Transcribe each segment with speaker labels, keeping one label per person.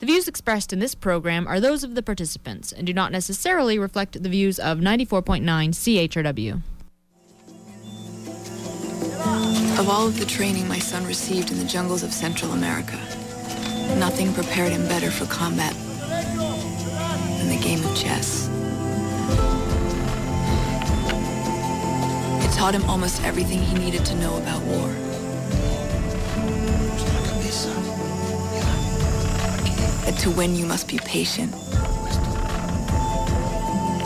Speaker 1: The views expressed in this program are those of the participants and do not necessarily reflect the views of 94.9 CHRW.
Speaker 2: Of all of the training my son received in the jungles of Central America, nothing prepared him better for combat than the game of chess. It taught him almost everything he needed to know about war. That to win you must be patient,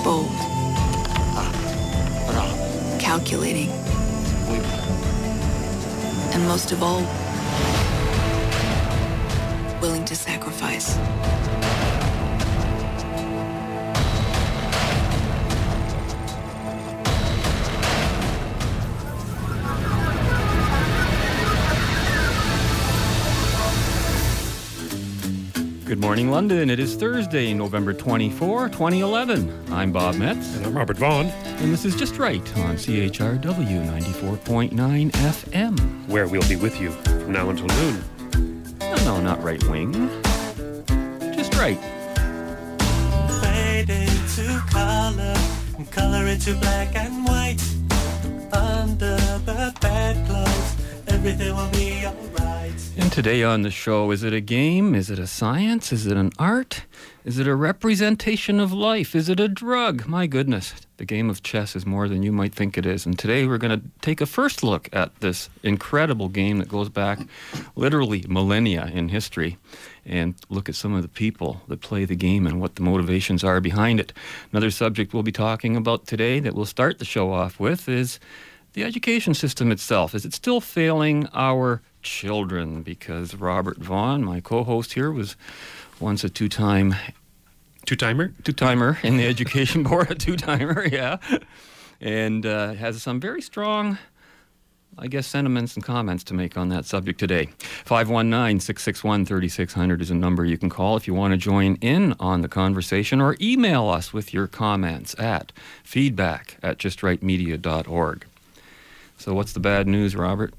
Speaker 2: bold, calculating, and most of all, willing to sacrifice.
Speaker 3: Morning, London. It is Thursday, November 24, 2011. I'm Bob Metz.
Speaker 4: And I'm Robert Vaughn.
Speaker 3: And this is Just Right on CHRW 94.9 FM.
Speaker 4: Where we'll be with you from now until noon.
Speaker 3: No, no, not right wing. Just right.
Speaker 5: Fade into color, and color into black and white. Under the bedclothes, everything will be alright.
Speaker 3: And today on the show, is it a game? Is it a science? Is it an art? Is it a representation of life? Is it a drug? My goodness, the game of chess is more than you might think it is. And today we're going to take a first look at this incredible game that goes back literally millennia in history and look at some of the people that play the game and what the motivations are behind it. Another subject we'll be talking about today that we'll start the show off with is the education system itself. Is it still failing our children? Because Robert Vaughn, my co host here, was once a two time
Speaker 4: Two timer?
Speaker 3: two timer in the education board, a two timer, yeah, and uh, has some very strong. I guess sentiments and comments to make on that subject today. 519 661 3600 is a number you can call if you want to join in on the conversation or email us with your comments at feedback at justrightmedia.org. So, what's the bad news, Robert?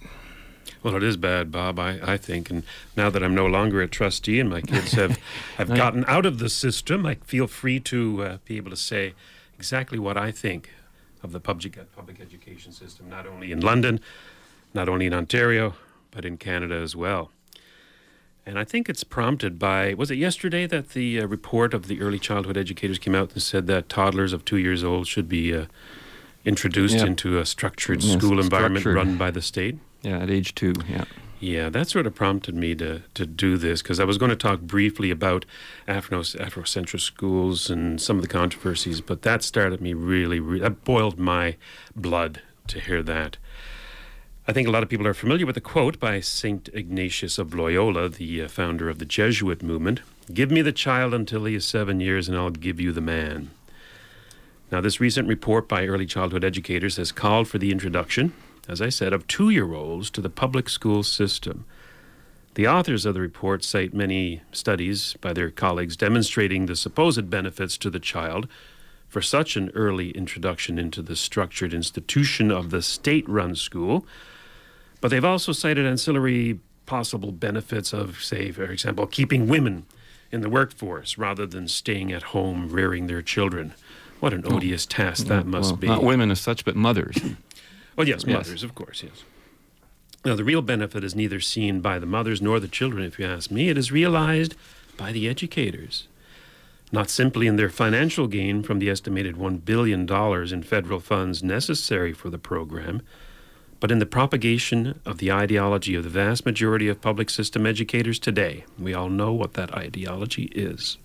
Speaker 4: Well, it is bad, Bob, I, I think. And now that I'm no longer a trustee and my kids have, have gotten out of the system, I feel free to uh, be able to say exactly what I think of the public, public education system, not only in London, not only in Ontario, but in Canada as well. And I think it's prompted by was it yesterday that the uh, report of the early childhood educators came out and said that toddlers of two years old should be uh, introduced
Speaker 3: Yeah.
Speaker 4: into a structured
Speaker 3: Yes,
Speaker 4: school environment
Speaker 3: structured.
Speaker 4: run by the state?
Speaker 3: Yeah, at age two, yeah.
Speaker 4: Yeah, that sort of prompted me to, to do this because I was going to talk briefly about Afro Afrocentric schools and some of the controversies, but that started me really, really that boiled my blood to hear that. I think a lot of people are familiar with the quote by Saint Ignatius of Loyola, the uh, founder of the Jesuit movement Give me the child until he is seven years, and I'll give you the man. Now, this recent report by early childhood educators has called for the introduction, as I said, of two year olds to the public school system. The authors of the report cite many studies by their colleagues demonstrating the supposed benefits to the child for such an early introduction into the structured institution of the state run school. But they've also cited ancillary possible benefits of, say, for example, keeping women in the workforce rather than staying at home rearing their children. What an odious oh. task that must
Speaker 3: well,
Speaker 4: be.
Speaker 3: Not women as such, but mothers.
Speaker 4: Well, yes,
Speaker 3: Yes.
Speaker 4: mothers, of course, yes. Now, the real benefit is neither seen by the mothers nor the children, if you ask me. It is realized by the educators. Not simply in their financial gain from the estimated $1 billion in federal funds necessary for the program, but in the propagation of the ideology of the vast majority of public system educators today. We all know what that ideology is.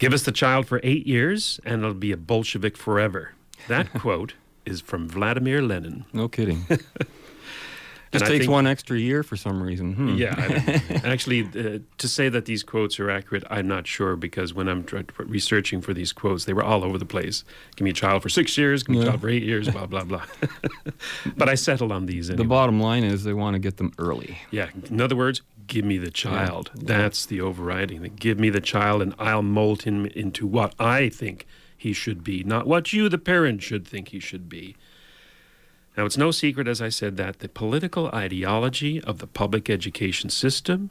Speaker 4: Give us the child for eight years, and it'll be a Bolshevik forever. That quote is from Vladimir Lenin.
Speaker 3: No kidding. Just takes
Speaker 4: think-
Speaker 3: one extra year for some reason. Hmm.
Speaker 4: Yeah, I, actually, uh, to say that these quotes are accurate, I'm not sure because when I'm tr- researching for these quotes, they were all over the place. Give me a child for six years, give me a child for eight years, blah blah blah. but I settled on these
Speaker 3: The bottom line is they want to get them early.
Speaker 4: yeah, in other words, give me the child. That's the overriding thing. Give me the child, and I'll mold him into what I think he should be, not what you, the parent, should think he should be. Now, it's no secret, as I said, that the political ideology of the public education system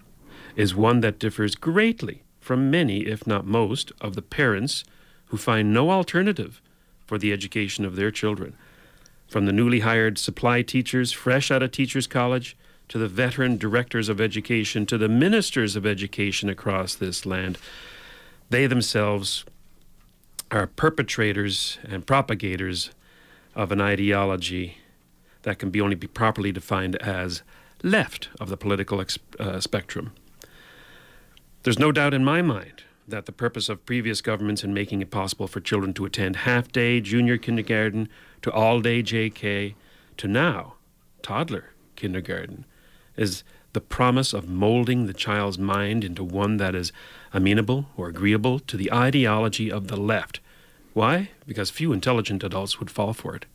Speaker 4: is one that differs greatly from many, if not most, of the parents who find no alternative for the education of their children. From the newly hired supply teachers fresh out of teachers' college to the veteran directors of education to the ministers of education across this land, they themselves are perpetrators and propagators of an ideology that can be only be properly defined as left of the political uh, spectrum. There's no doubt in my mind that the purpose of previous governments in making it possible for children to attend half day junior kindergarten to all day JK to now toddler kindergarten is the promise of molding the child's mind into one that is amenable or agreeable to the ideology of the left. Why? Because few intelligent adults would fall for it.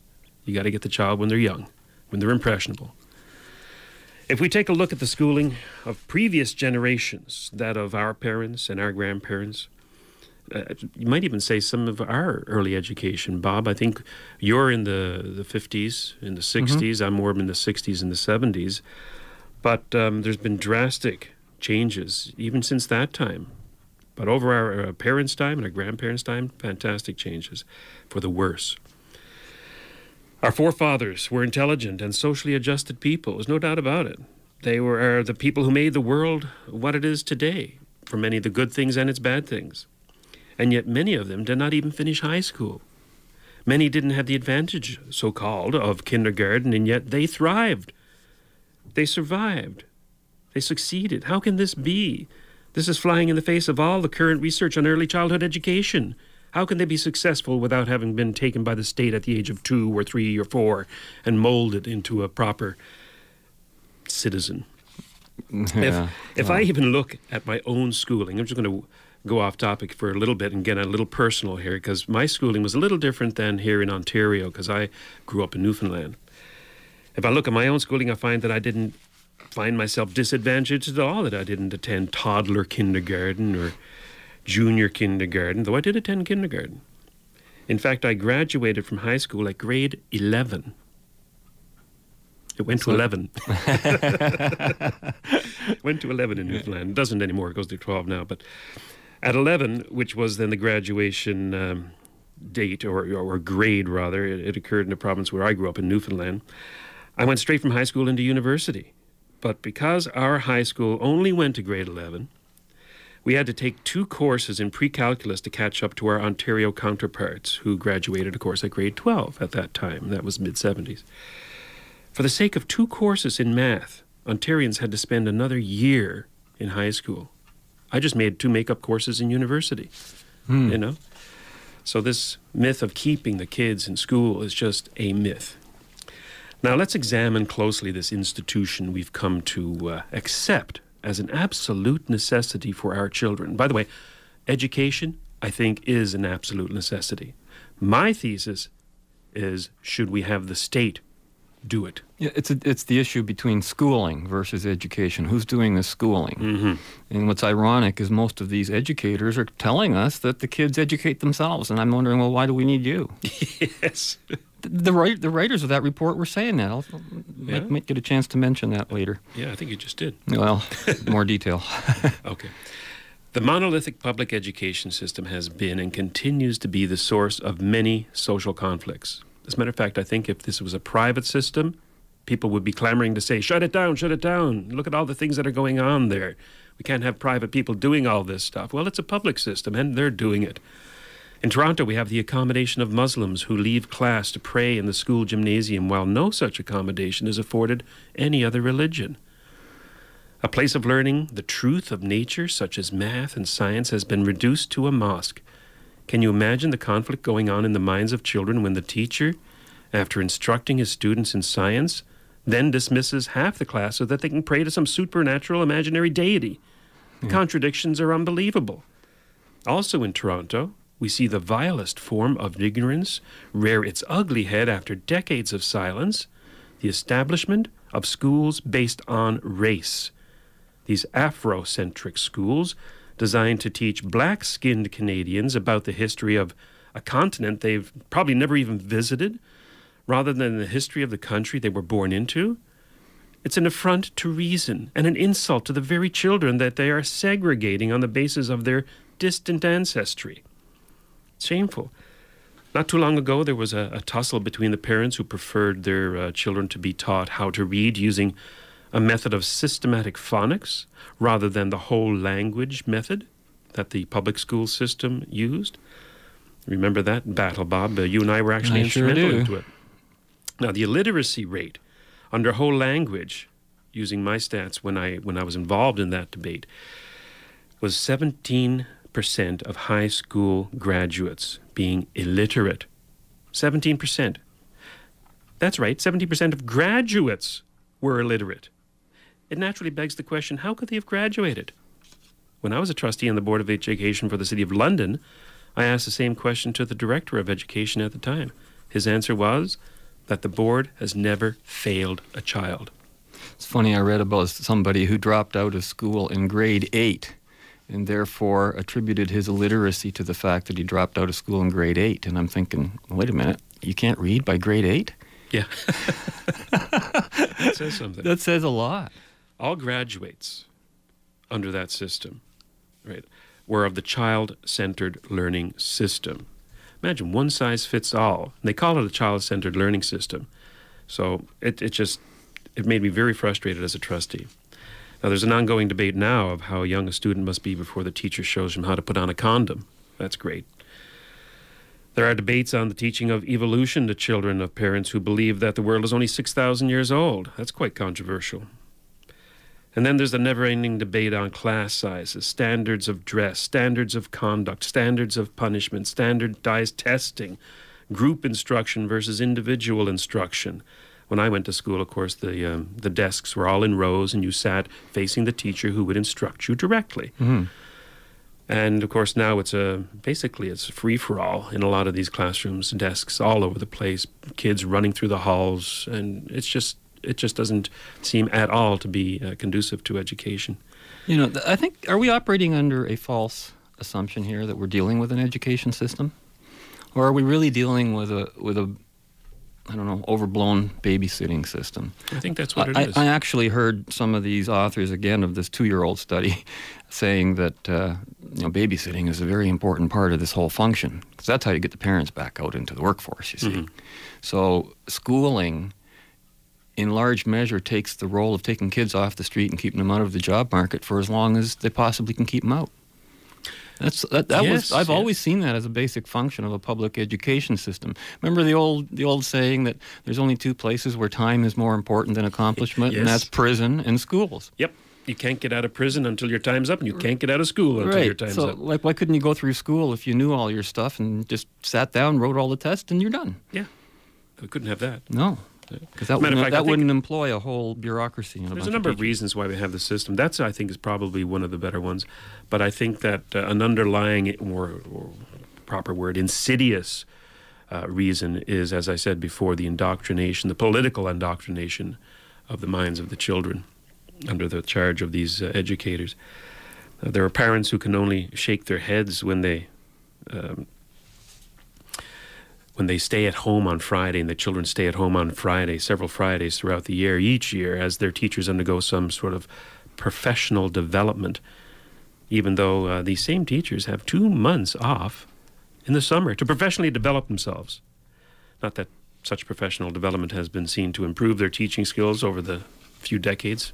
Speaker 4: You got to get the child when they're young, when they're impressionable. If we take a look at the schooling of previous generations, that of our parents and our grandparents, uh, you might even say some of our early education, Bob. I think you're in the, the 50s, in the 60s. I'm more in the 60s and the 70s. But um, there's been drastic changes even since that time. But over our uh, parents' time and our grandparents' time, fantastic changes for the worse. Our forefathers were intelligent and socially adjusted people. There's no doubt about it. They were the people who made the world what it is today, for many of the good things and its bad things. And yet, many of them did not even finish high school. Many didn't have the advantage, so called, of kindergarten, and yet they thrived. They survived. They succeeded. How can this be? This is flying in the face of all the current research on early childhood education. How can they be successful without having been taken by the state at the age of two or three or four and molded into a proper citizen?
Speaker 3: Yeah.
Speaker 4: If, if I even look at my own schooling, I'm just going to go off topic for a little bit and get a little personal here because my schooling was a little different than here in Ontario because I grew up in Newfoundland. If I look at my own schooling, I find that I didn't find myself disadvantaged at all, that I didn't attend toddler kindergarten or junior kindergarten, though I did attend kindergarten. In fact, I graduated from high school at grade 11. It went to
Speaker 3: So-
Speaker 4: 11. went to 11 in Newfoundland. It doesn't anymore. It goes to 12 now. But at 11, which was then the graduation um, date or, or grade, rather, it, it occurred in the province where I grew up in Newfoundland. I went straight from high school into university. But because our high school only went to grade 11, we had to take two courses in pre calculus to catch up to our Ontario counterparts who graduated, of course, at grade 12 at that time. That was mid 70s. For the sake of two courses in math, Ontarians had to spend another year in high school. I just made two makeup courses in university, hmm. you know? So, this myth of keeping the kids in school is just a myth. Now, let's examine closely this institution we've come to uh, accept as an absolute necessity for our children. By the way, education, I think, is an absolute necessity. My thesis is should we have the state do it?
Speaker 3: Yeah, it's a, it's the issue between schooling versus education. Who's doing the schooling?
Speaker 4: Mm-hmm.
Speaker 3: And what's ironic is most of these educators are telling us that the kids educate themselves, and I'm wondering, well, why do we need you?
Speaker 4: yes.
Speaker 3: The the, the writers of that report were saying that. I'll
Speaker 4: Yeah?
Speaker 3: might, might get a chance to mention that later.
Speaker 4: Yeah, I think you just did.
Speaker 3: Well, more detail.
Speaker 4: Okay. The monolithic public education system has been and continues to be the source of many social conflicts. As a matter of fact, I think if this was a private system, people would be clamoring to say, shut it down, shut it down. Look at all the things that are going on there. We can't have private people doing all this stuff. Well, it's a public system, and they're doing it. In Toronto, we have the accommodation of Muslims who leave class to pray in the school gymnasium, while no such accommodation is afforded any other religion. A place of learning the truth of nature, such as math and science, has been reduced to a mosque. Can you imagine the conflict going on in the minds of children when the teacher, after instructing his students in science, then dismisses half the class so that they can pray to some supernatural imaginary deity? The hmm. contradictions are unbelievable. Also in Toronto, we see the vilest form of ignorance rear its ugly head after decades of silence the establishment of schools based on race. These Afrocentric schools, designed to teach black skinned Canadians about the history of a continent they've probably never even visited, rather than the history of the country they were born into. It's an affront to reason and an insult to the very children that they are segregating on the basis of their distant ancestry. Shameful. Not too long ago, there was a, a tussle between the parents who preferred their uh, children to be taught how to read using a method of systematic phonics rather than the whole language method that the public school system used. Remember that battle, Bob? Uh, you and I were actually
Speaker 3: I sure
Speaker 4: instrumental
Speaker 3: do.
Speaker 4: into it. Now, the illiteracy rate under whole language, using my stats when I when I was involved in that debate, was 17% of high school graduates being illiterate. 17%. That's right, 70% of graduates were illiterate. It naturally begs the question how could they have graduated? When I was a trustee on the Board of Education for the City of London, I asked the same question to the Director of Education at the time. His answer was that the board has never failed a child.
Speaker 3: It's funny, I read about somebody who dropped out of school in grade eight and therefore attributed his illiteracy to the fact that he dropped out of school in grade eight. And I'm thinking, wait a minute, you can't read by grade eight?
Speaker 4: Yeah. that says something.
Speaker 3: That says a lot.
Speaker 4: all graduates under that system, right, were of the child centered learning system. Imagine one size fits all. They call it a child centered learning system. So it, it just it made me very frustrated as a trustee. Now there's an ongoing debate now of how young a student must be before the teacher shows him how to put on a condom. That's great. There are debates on the teaching of evolution to children of parents who believe that the world is only 6,000 years old. That's quite controversial. And then there's the never ending debate on class sizes, standards of dress, standards of conduct, standards of punishment, standardized testing, group instruction versus individual instruction. When I went to school, of course, the, um, the desks were all in rows and you sat facing the teacher who would instruct you directly. And of course, now it's a basically it's free for all in a lot of these classrooms, desks all over the place, kids running through the halls, and it's just it just doesn't seem at all to be uh, conducive to education.
Speaker 3: You know, I think, are we operating under a false assumption here that we're dealing with an education system? Or are we really dealing with a, with a, I don't know, overblown babysitting system?
Speaker 4: I think that's what it
Speaker 3: I,
Speaker 4: is.
Speaker 3: I actually heard some of these authors again of this two-year-old study saying that uh, you know babysitting is a very important part of this whole function because that's how you get the parents back out into the workforce. You see,
Speaker 4: Mhm.
Speaker 3: so schooling, in large measure, takes the role of taking kids off the street and keeping them out of the job market for as long as they possibly can keep them out. That's that, that
Speaker 4: Yes,
Speaker 3: was I've
Speaker 4: yes.
Speaker 3: always seen that as a basic function of a public education system. Remember the old the old saying that there's only two places where time is more important than accomplishment, and that's prison and schools.
Speaker 4: yep, you can't get out of prison until your time's up, and you can't get out of school until your time's
Speaker 3: so,
Speaker 4: up.
Speaker 3: like, why couldn't you go through school if you knew all your stuff and just sat down, wrote all the tests, and you're done?
Speaker 4: Yeah, we couldn't have that.
Speaker 3: No, because that, wouldn't,
Speaker 4: fact,
Speaker 3: that wouldn't employ a whole bureaucracy. A
Speaker 4: There's a number of
Speaker 3: teachers.
Speaker 4: reasons why we have the system. That's, I think, is probably one of the better ones. But I think that uh, an underlying, or, or proper word, insidious uh, reason is, as I said before, the indoctrination, the political indoctrination of the minds of the children under the charge of these uh, educators. Uh, there are parents who can only shake their heads when they. Um, when they stay at home on Friday and the children stay at home on Friday, several Fridays throughout the year, each year, as their teachers undergo some sort of professional development, even though uh, these same teachers have two months off in the summer to professionally develop themselves. Not that such professional development has been seen to improve their teaching skills over the few decades.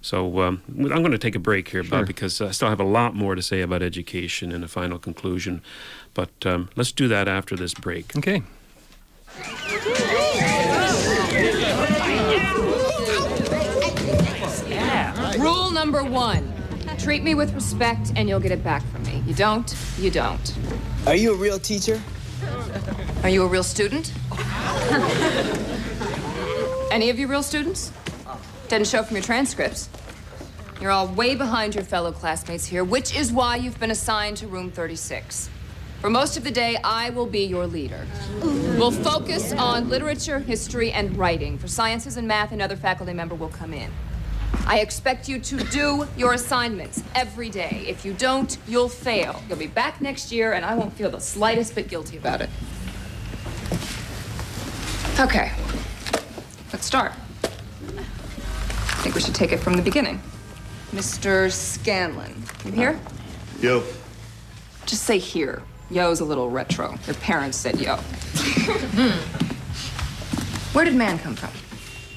Speaker 4: So um, I'm going to take a break here,
Speaker 3: Sure.
Speaker 4: Bob, because I still have a lot more to say about education and a final conclusion. But um, let's do that after this break.
Speaker 3: Okay.
Speaker 6: Rule number one treat me with respect and you'll get it back from me. You don't, you don't.
Speaker 7: Are you a real teacher?
Speaker 6: Are you a real student? Any of you real students? Didn't show from your transcripts. You're all way behind your fellow classmates here, which is why you've been assigned to room 36. For most of the day, I will be your leader. We'll focus on literature, history, and writing. For sciences and math, another faculty member will come in. I expect you to do your assignments every day. If you don't, you'll fail. You'll be back next year, and I won't feel the slightest bit guilty about it. Okay, let's start. Think we should take it from the beginning. Mr. Scanlon, you here?
Speaker 8: Yo.
Speaker 6: Just say here. Yo's a little retro. Your parents said yo. Hmm. Where did man come from?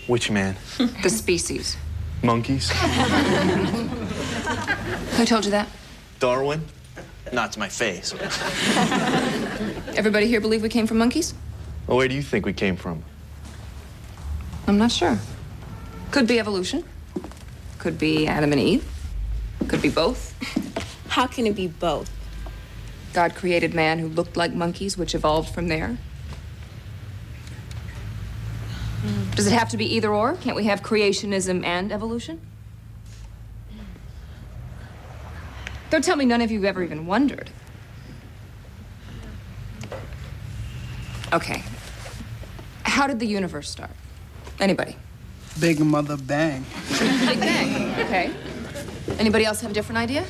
Speaker 8: Which man?
Speaker 6: The species.
Speaker 8: Monkeys?
Speaker 6: Who told you that?
Speaker 8: Darwin? Not to my face.
Speaker 6: Everybody here believe we came from monkeys?
Speaker 8: Well, where do you think we came from?
Speaker 6: I'm not sure. Could be evolution. Could be Adam and Eve. Could be both.
Speaker 9: How can it be both?
Speaker 6: God created man who looked like monkeys, which evolved from there. Does it have to be either or? Can't we have creationism and evolution? Don't tell me none of you ever even wondered. Okay. How did the universe start? Anybody?
Speaker 10: Big Mother Bang.
Speaker 6: Big Bang. Okay. Anybody else have a different idea?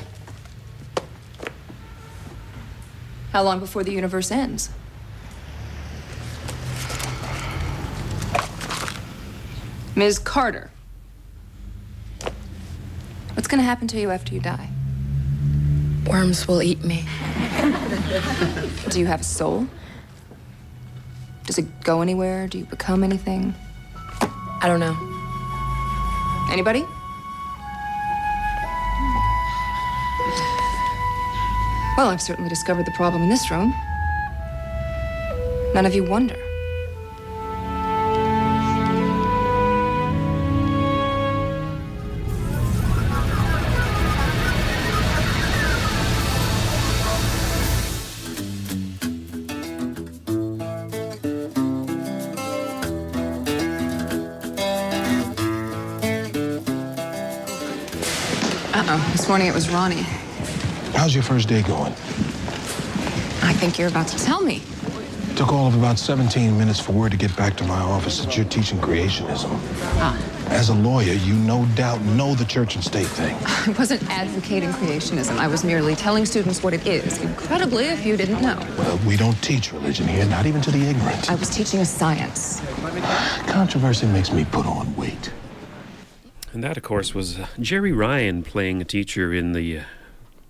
Speaker 6: How long before the universe ends? Ms. Carter. What's gonna happen to you after you die?
Speaker 2: Worms will eat me.
Speaker 6: Do you have a soul? Does it go anywhere? Do you become anything?
Speaker 2: I don't know.
Speaker 6: Anybody? Well, I've certainly discovered the problem in this room. None of you wonder. Morning it was Ronnie.
Speaker 11: How's your first day going?
Speaker 6: I think you're about to tell me.
Speaker 11: It Took all of about 17 minutes for word to get back to my office that you're teaching creationism.
Speaker 6: Ah.
Speaker 11: As a lawyer, you no doubt know the church and state thing.
Speaker 6: I wasn't advocating creationism. I was merely telling students what it is. Incredibly, if you didn't know.
Speaker 11: Well, we don't teach religion here, not even to the ignorant.
Speaker 6: I was teaching a science.
Speaker 11: Controversy makes me put on weight.
Speaker 4: And that, of course, was uh, Jeri Ryan playing a teacher in the uh,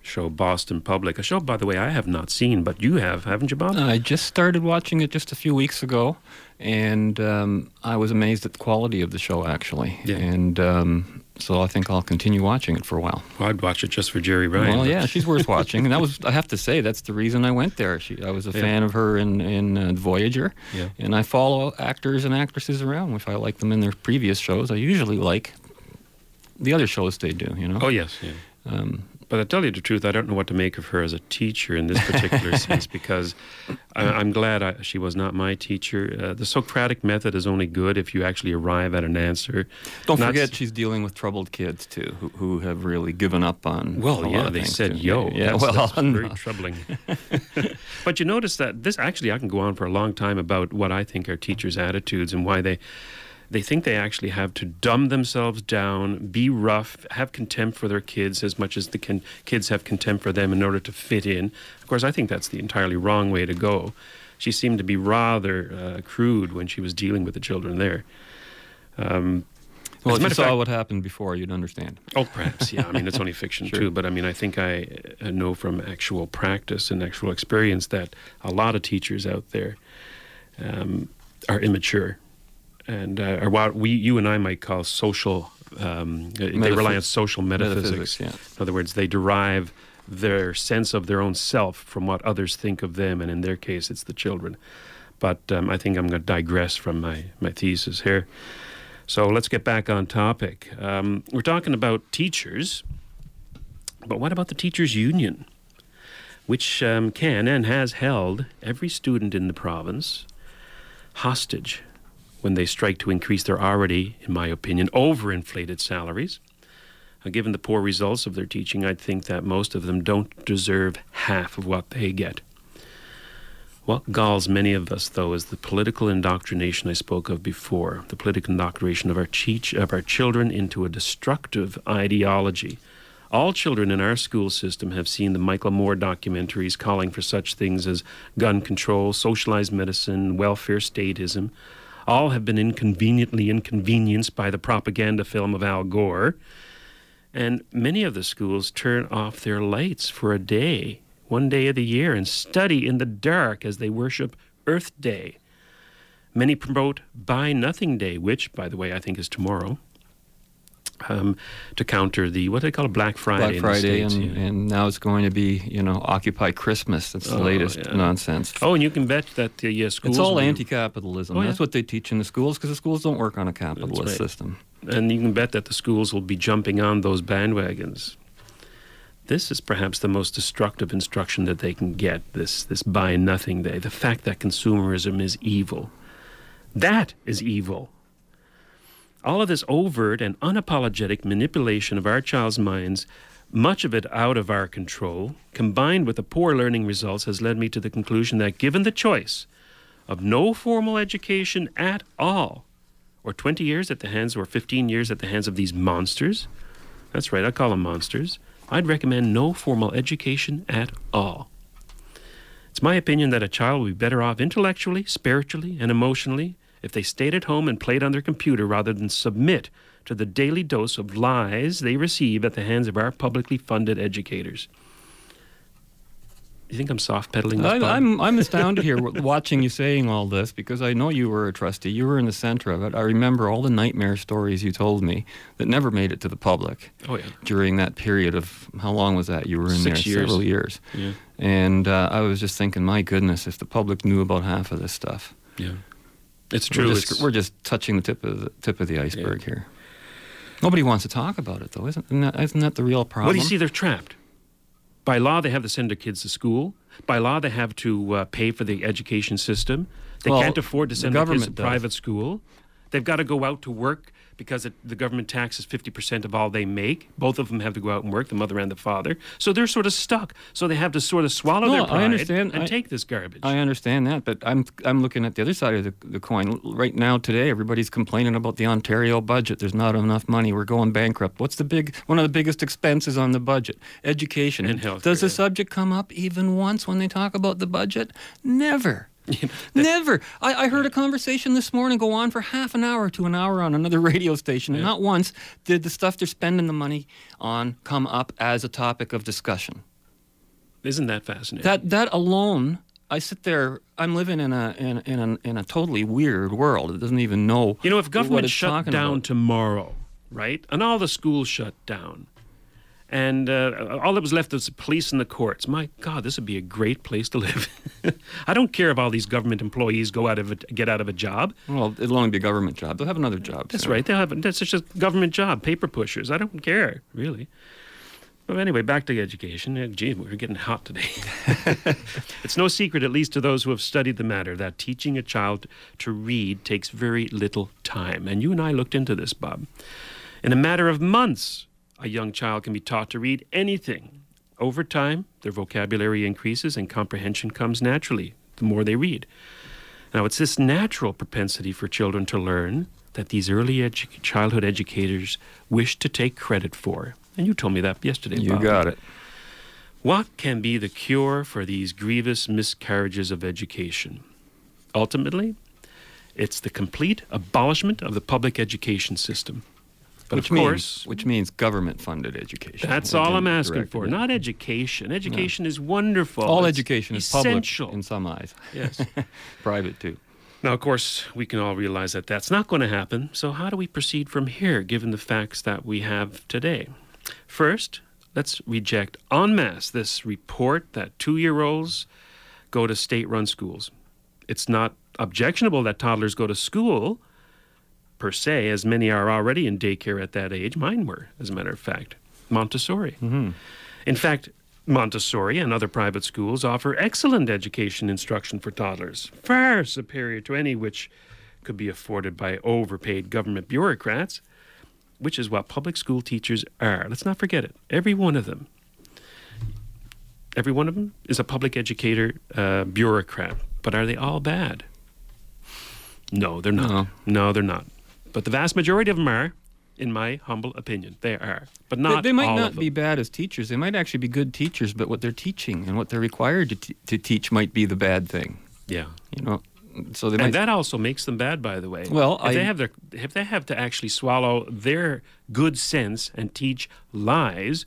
Speaker 4: show Boston Public. A show, by the way, I have not seen, but you have, haven't you, Bob?
Speaker 3: I just started watching it just a few weeks ago, and um, I was amazed at the quality of the show, actually.
Speaker 4: Yeah.
Speaker 3: And um, so I think I'll continue watching it for a while.
Speaker 4: Well, I'd watch it just for Jeri Ryan.
Speaker 3: Well, yeah, she's worth watching, and that was I have to say that's the reason I went there. She, I was a
Speaker 4: Yeah.
Speaker 3: fan of her in in uh, Voyager,
Speaker 4: Yeah.
Speaker 3: and I follow actors and actresses around. If I like them in their previous shows, I usually like the other shows they do. You know.
Speaker 4: Oh, yes, yeah.
Speaker 3: Um,
Speaker 4: But I tell you the truth, I don't know what to make of her as a teacher in this particular sense because I, I'm glad I, she was not my teacher. Uh, the Socratic method is only good if you actually arrive at an answer.
Speaker 3: Don't
Speaker 4: Not
Speaker 3: forget,
Speaker 4: s-
Speaker 3: she's dealing with troubled kids too, who, who have really given up on.
Speaker 4: Well,
Speaker 3: a
Speaker 4: yeah,
Speaker 3: lot of
Speaker 4: they said
Speaker 3: too.
Speaker 4: yo.
Speaker 3: Yeah,
Speaker 4: That's-
Speaker 3: well,
Speaker 4: that's very
Speaker 3: no.
Speaker 4: troubling. but you notice that this actually, I can go on for a long time about what I think are teachers' attitudes and why they they think they actually have to dumb themselves down, be rough, have contempt for their kids as much as the can, kids have contempt for them in order to fit in. Of course, I think that's the entirely wrong way to go. She seemed to be rather uh, crude when she was dealing with the children there. Um,
Speaker 3: Well, if you saw
Speaker 4: fact-
Speaker 3: what happened before, you'd understand.
Speaker 4: Oh, perhaps, yeah. I mean, it's only fiction
Speaker 3: Sure.
Speaker 4: too, but I mean, I think I uh, know from actual practice and actual experience that a lot of teachers out there um, are immature and uh, are what we, you and I might call social. Um, they rely on social metaphysics.
Speaker 3: metaphysics, yeah.
Speaker 4: In other words, they derive their sense of their own self from what others think of them, and in their case, it's the children. But um, I think I'm going to digress from my, my thesis here. So let's get back on topic. Um, we're talking about teachers, but what about the teachers' union, which um, can and has held every student in the province hostage when they strike to increase their already, in my opinion, overinflated salaries? Given the poor results of their teaching, I'd think that most of them don't deserve half of what they get. What galls many of us, though, is the political indoctrination I spoke of before, the political indoctrination of our, cheech, of our children into a destructive ideology. All children in our school system have seen the Michael Moore documentaries calling for such things as gun control, socialized medicine, welfare statism. All have been inconveniently inconvenienced by the propaganda film of Al Gore. And many of the schools turn off their lights for a day, one day of the year, and study in the dark as they worship Earth Day. Many promote Buy Nothing Day, which, by the way, I think is tomorrow, um, to counter the what do they call it, Black Friday.
Speaker 3: Black
Speaker 4: in the
Speaker 3: Friday,
Speaker 4: States,
Speaker 3: and,
Speaker 4: yeah.
Speaker 3: and now it's going to be, you know, Occupy Christmas. That's the
Speaker 4: Oh,
Speaker 3: latest
Speaker 4: yeah.
Speaker 3: nonsense.
Speaker 4: Oh, and you can bet that the uh, schools.
Speaker 3: It's all
Speaker 4: will-
Speaker 3: anti-capitalism.
Speaker 4: Oh, yeah.
Speaker 3: That's what they teach in the schools because the schools don't work on a capitalist
Speaker 4: right.
Speaker 3: system.
Speaker 4: and you can bet that the schools will be jumping on those bandwagons. This is perhaps the most destructive instruction that they can get. This this buy nothing day. The fact that consumerism is evil. That is evil. All of this overt and unapologetic manipulation of our child's minds, much of it out of our control, combined with the poor learning results, has led me to the conclusion that given the choice of no formal education at all, or 20 years at the hands, or 15 years at the hands of these monsters, that's right, I call them monsters, I'd recommend no formal education at all. It's my opinion that a child will be better off intellectually, spiritually, and emotionally if they stayed at home and played on their computer rather than submit to the daily dose of lies they receive at the hands of our publicly funded educators. You think I'm soft pedaling this?
Speaker 3: I'm, I'm, I'm astounded here watching you saying all this because I know you were a trustee. You were in the center of it. I remember all the nightmare stories you told me that never made it to the public
Speaker 4: Oh, yeah.
Speaker 3: during that period of how long was that? You were in
Speaker 4: Six
Speaker 3: there
Speaker 4: years.
Speaker 3: several years.
Speaker 4: Yeah.
Speaker 3: And uh, I was just thinking, my goodness, if the public knew about half of this stuff.
Speaker 4: Yeah. It's
Speaker 3: We're
Speaker 4: true.
Speaker 3: just,
Speaker 4: it's-
Speaker 3: we're just touching the tip of the tip of the iceberg here. Nobody wants to talk about it, though, isn't, isn't that, isn't that the real problem?
Speaker 4: Well, you see, they're trapped. By law, they have to send their kids to school. By law, they have to uh, pay for the education system. They
Speaker 3: Well,
Speaker 4: can't afford to
Speaker 3: the
Speaker 4: send their kids to
Speaker 3: does.
Speaker 4: private school. They've got to go out to work because it, the government taxes 50% of all they make. Both of them have to go out and work, the mother and the father. So they're sort of stuck. So they have to sort of swallow
Speaker 3: No,
Speaker 4: their
Speaker 3: I understand.
Speaker 4: and
Speaker 3: I-
Speaker 4: take this garbage.
Speaker 3: I understand that, but I'm I'm looking at the other side of the, the coin. Right now, today, everybody's complaining about the Ontario budget. There's not enough money. We're going bankrupt. What's the big one of the biggest expenses on the budget? Education.
Speaker 4: And healthcare,
Speaker 3: Does the subject come up even once when they talk about the budget? Never. Never. I, I heard a conversation this morning go on for half an hour to an hour on another radio station, and not once did the stuff they're spending the money on come up as a topic of discussion.
Speaker 4: Isn't that fascinating?
Speaker 3: That that alone, I sit there. I'm living in a in in a, in a totally weird world. It doesn't even know.
Speaker 4: You know, if government shut down
Speaker 3: about.
Speaker 4: tomorrow, right, and all the schools shut down, and uh, all that was left was the police and the courts, my God, this would be a great place to live. I don't care if all these government employees go out of a, get out of a job.
Speaker 3: Well, it'll only be a government job. They'll have another job.
Speaker 4: That's
Speaker 3: soon.
Speaker 4: right. They'll have that's just a government job, paper pushers. I don't care really. But anyway, back to education. Uh, Gee, we're getting hot today. it's no secret, at least to those who have studied the matter, that teaching a child to read takes very little time. And you and I looked into this, Bob. In a matter of months, a young child can be taught to read anything. Over time, their vocabulary increases and comprehension comes naturally the more they read. Now, it's this natural propensity for children to learn that these early edu- childhood educators wish to take credit for. And you told me that yesterday.
Speaker 3: You
Speaker 4: Bob.
Speaker 3: got it.
Speaker 4: What can be the cure for these grievous miscarriages of education? Ultimately, it's the complete abolishment of the public education system. But
Speaker 3: which
Speaker 4: of
Speaker 3: means,
Speaker 4: course,
Speaker 3: which means government-funded education.
Speaker 4: that's all I'm asking for. Not education. Education is wonderful.
Speaker 3: All
Speaker 4: It's
Speaker 3: education is
Speaker 4: essential.
Speaker 3: public in some eyes.
Speaker 4: Yes.
Speaker 3: Private too.
Speaker 4: Now, of course, we can all realize that that's not going to happen. So, how do we proceed from here, given the facts that we have today? First, let's reject en masse this report that two year olds go to state run schools. It's not objectionable that toddlers go to school, per se, as many are already in daycare at that age. Mine were, as a matter of fact, Montessori. In fact, Montessori and other private schools offer excellent education instruction for toddlers, far superior to any which could be afforded by overpaid government bureaucrats, which is what public school teachers are. Let's not forget it. Every one of them, every one of them is a public educator uh, bureaucrat. But are they all bad? No, they're not.
Speaker 3: No.
Speaker 4: no, they're not. But the vast majority of them are, in my humble opinion. They are. But not
Speaker 3: they, might
Speaker 4: all
Speaker 3: not be bad as teachers. They might actually be good teachers, but what they're teaching and what they're required to, t- to teach might be the bad thing.
Speaker 4: Yeah.
Speaker 3: You know, So they
Speaker 4: and
Speaker 3: might.
Speaker 4: that also makes them bad, by the way.
Speaker 3: Well,
Speaker 4: if they have their if they have to actually swallow their good sense and teach lies,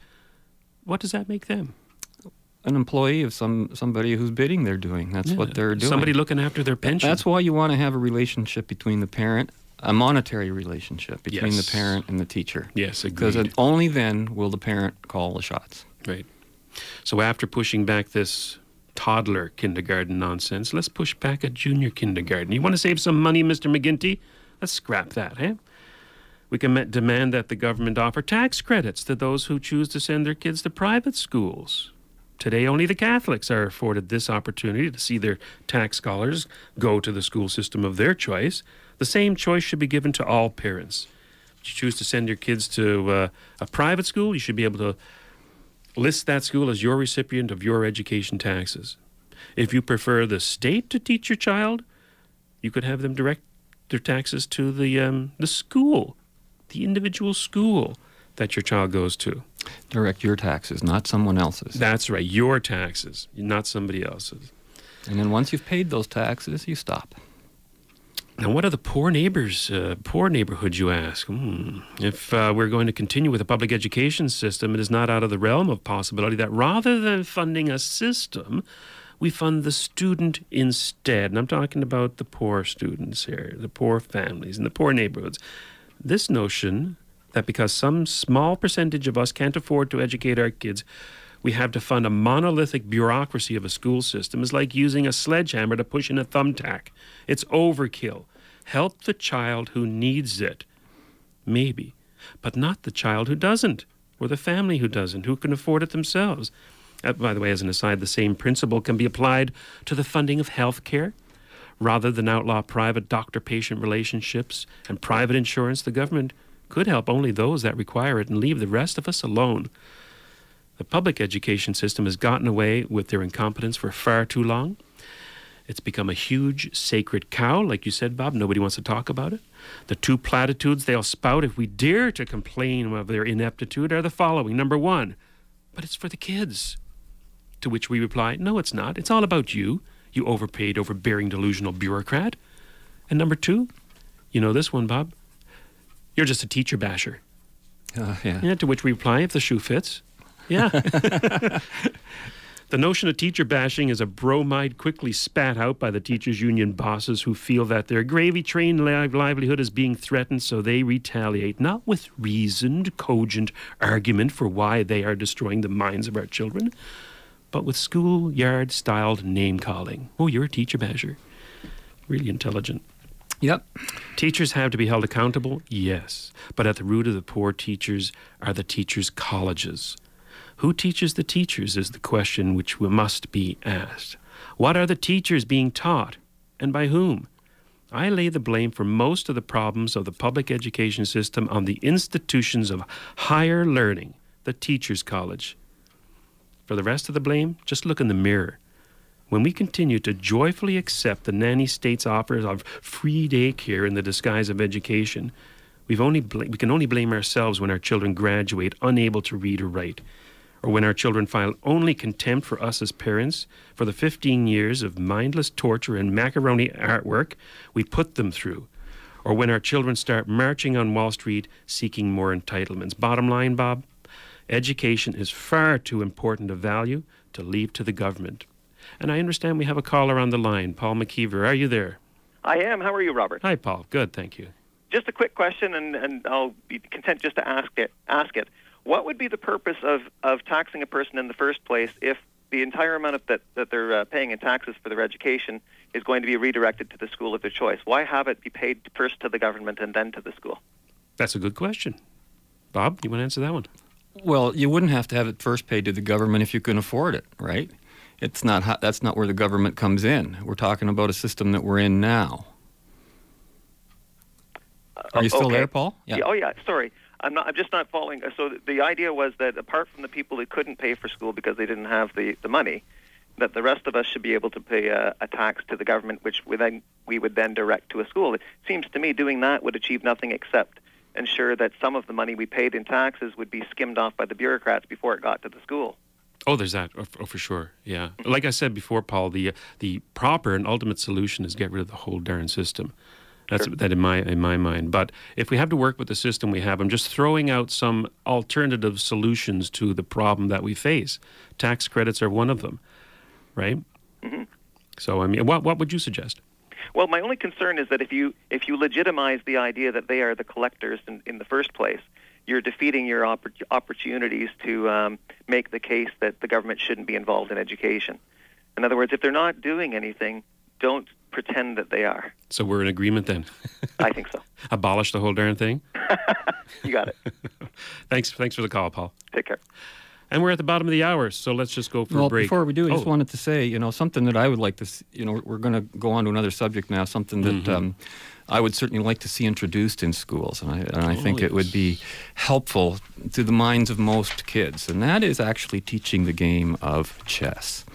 Speaker 4: what does that make them?
Speaker 3: an employee of some somebody who's bidding they're doing. That's
Speaker 4: Yeah.
Speaker 3: what they're doing.
Speaker 4: Somebody looking after their pension.
Speaker 3: That's why you want to have a relationship between the parent, a monetary relationship between
Speaker 4: Yes.
Speaker 3: the parent and the teacher.
Speaker 4: Yes,
Speaker 3: Because only then will the parent call the shots.
Speaker 4: Right. So after pushing back this toddler kindergarten nonsense, let's push back a junior kindergarten. You want to save some money, Mr. McGuinty? Let's scrap that, eh? We can demand that the government offer tax credits to those who choose to send their kids to private schools. Today, only the Catholics are afforded this opportunity to see their tax scholars go to the school system of their choice. The same choice should be given to all parents. If you choose to send your kids to uh, a private school, you should be able to list that school as your recipient of your education taxes. If you prefer the state to teach your child, you could have them direct their taxes to the um, the school, the individual school that your child goes to.
Speaker 3: Direct your taxes, not someone else's.
Speaker 4: That's right, your taxes, not somebody else's.
Speaker 3: And then once you've paid those taxes, you stop.
Speaker 4: Now, what are the poor neighbors, uh, poor neighborhoods, you ask? Hmm. If uh, we're going to continue with a public education system, it is not out of the realm of possibility that rather than funding a system, we fund the student instead. And I'm talking about the poor students here, the poor families, and the poor neighborhoods. This notion that because some small percentage of us can't afford to educate our kids, we have to fund a monolithic bureaucracy of a school system is like using a sledgehammer to push in a thumbtack. It's overkill. Help the child who needs it, maybe, but not the child who doesn't, or the family who doesn't, who can afford it themselves. Uh, by the way, as an aside, the same principle can be applied to the funding of health care. Rather than outlaw private doctor patient relationships and private insurance, the government could help only those that require it and leave the rest of us alone. The public education system has gotten away with their incompetence for far too long. It's become a huge sacred cow, like you said, Bob. Nobody wants to talk about it. The two platitudes they'll spout if we dare to complain of their ineptitude are the following Number one, but it's for the kids. To which we reply, no, it's not. It's all about you, you overpaid, overbearing, delusional bureaucrat. And number two, you know this one, Bob? You're just a teacher basher.
Speaker 3: Uh, yeah.
Speaker 4: Yeah, to which we reply, if the shoe fits. Yeah. the notion of teacher bashing is a bromide quickly spat out by the teachers' union bosses who feel that their gravy train li- livelihood is being threatened, so they retaliate, not with reasoned, cogent argument for why they are destroying the minds of our children, but with schoolyard styled name calling. Oh, you're a teacher basher. Really intelligent.
Speaker 3: Yep.
Speaker 4: Teachers have to be held accountable, yes. But at the root of the poor teachers are the teachers' colleges. Who teaches the teachers is the question which we must be asked. What are the teachers being taught, and by whom? I lay the blame for most of the problems of the public education system on the institutions of higher learning, the Teachers' College. For the rest of the blame, just look in the mirror. When we continue to joyfully accept the nanny state's offers of free daycare in the disguise of education, we've only bl- we can only blame ourselves when our children graduate unable to read or write, or when our children file only contempt for us as parents for the 15 years of mindless torture and macaroni artwork we put them through, or when our children start marching on Wall Street seeking more entitlements. Bottom line, Bob, education is far too important a value to leave to the government. And I understand we have a caller on the line, Paul McKeever. Are you there?
Speaker 12: I am. How are you, Robert?
Speaker 4: Hi, Paul. Good, thank you.
Speaker 12: Just a quick question, and, and I'll be content just to ask it. Ask it. What would be the purpose of, of taxing a person in the first place if the entire amount of that, that they're uh, paying in taxes for their education is going to be redirected to the school of their choice? Why have it be paid first to the government and then to the school?
Speaker 4: That's a good question. Bob, you want to answer that one?
Speaker 3: Well, you wouldn't have to have it first paid to the government if you can afford it, right? It's not ho- that's not where the government comes in. We're talking about a system that we're in now. Are you still
Speaker 12: okay.
Speaker 3: there, Paul?
Speaker 12: Yeah, Oh yeah. Sorry, I'm not. I'm just not following. So th- the idea was that apart from the people who couldn't pay for school because they didn't have the, the money, that the rest of us should be able to pay a, a tax to the government, which we then we would then direct to a school. It seems to me doing that would achieve nothing except ensure that some of the money we paid in taxes would be skimmed off by the bureaucrats before it got to the school.
Speaker 4: Oh, there's that. Oh, oh, for sure. Yeah. Like I said before, Paul, the the proper and ultimate solution is get rid of the whole darn system. That's that in my in my mind. But if we have to work with the system we have, I'm just throwing out some alternative solutions to the problem that we face. Tax credits are one of them, right?
Speaker 12: hmm
Speaker 4: So I mean, what what would you suggest?
Speaker 12: Well, my only concern is that if you if you legitimize the idea that they are the collectors in, in the first place, you're defeating your oppor- opportunities to um, make the case that the government shouldn't be involved in education. In other words, if they're not doing anything, don't pretend that they are.
Speaker 4: So we're in agreement then.
Speaker 12: I think so.
Speaker 4: Abolish the whole darn thing.
Speaker 12: You got it.
Speaker 4: Thanks thanks for the call, Paul.
Speaker 12: Take care.
Speaker 4: And we're at the bottom of the hour, so let's just go for
Speaker 3: well,
Speaker 4: a break.
Speaker 3: before we do, I just
Speaker 4: Oh.
Speaker 3: wanted to say, you know, something that I would like to, you know, we're going to go on to another subject now, something that
Speaker 4: Mhm.
Speaker 3: um, I would certainly like to see introduced in schools, and I, and I think it would be helpful to the minds of most kids, and that is actually teaching the game of chess.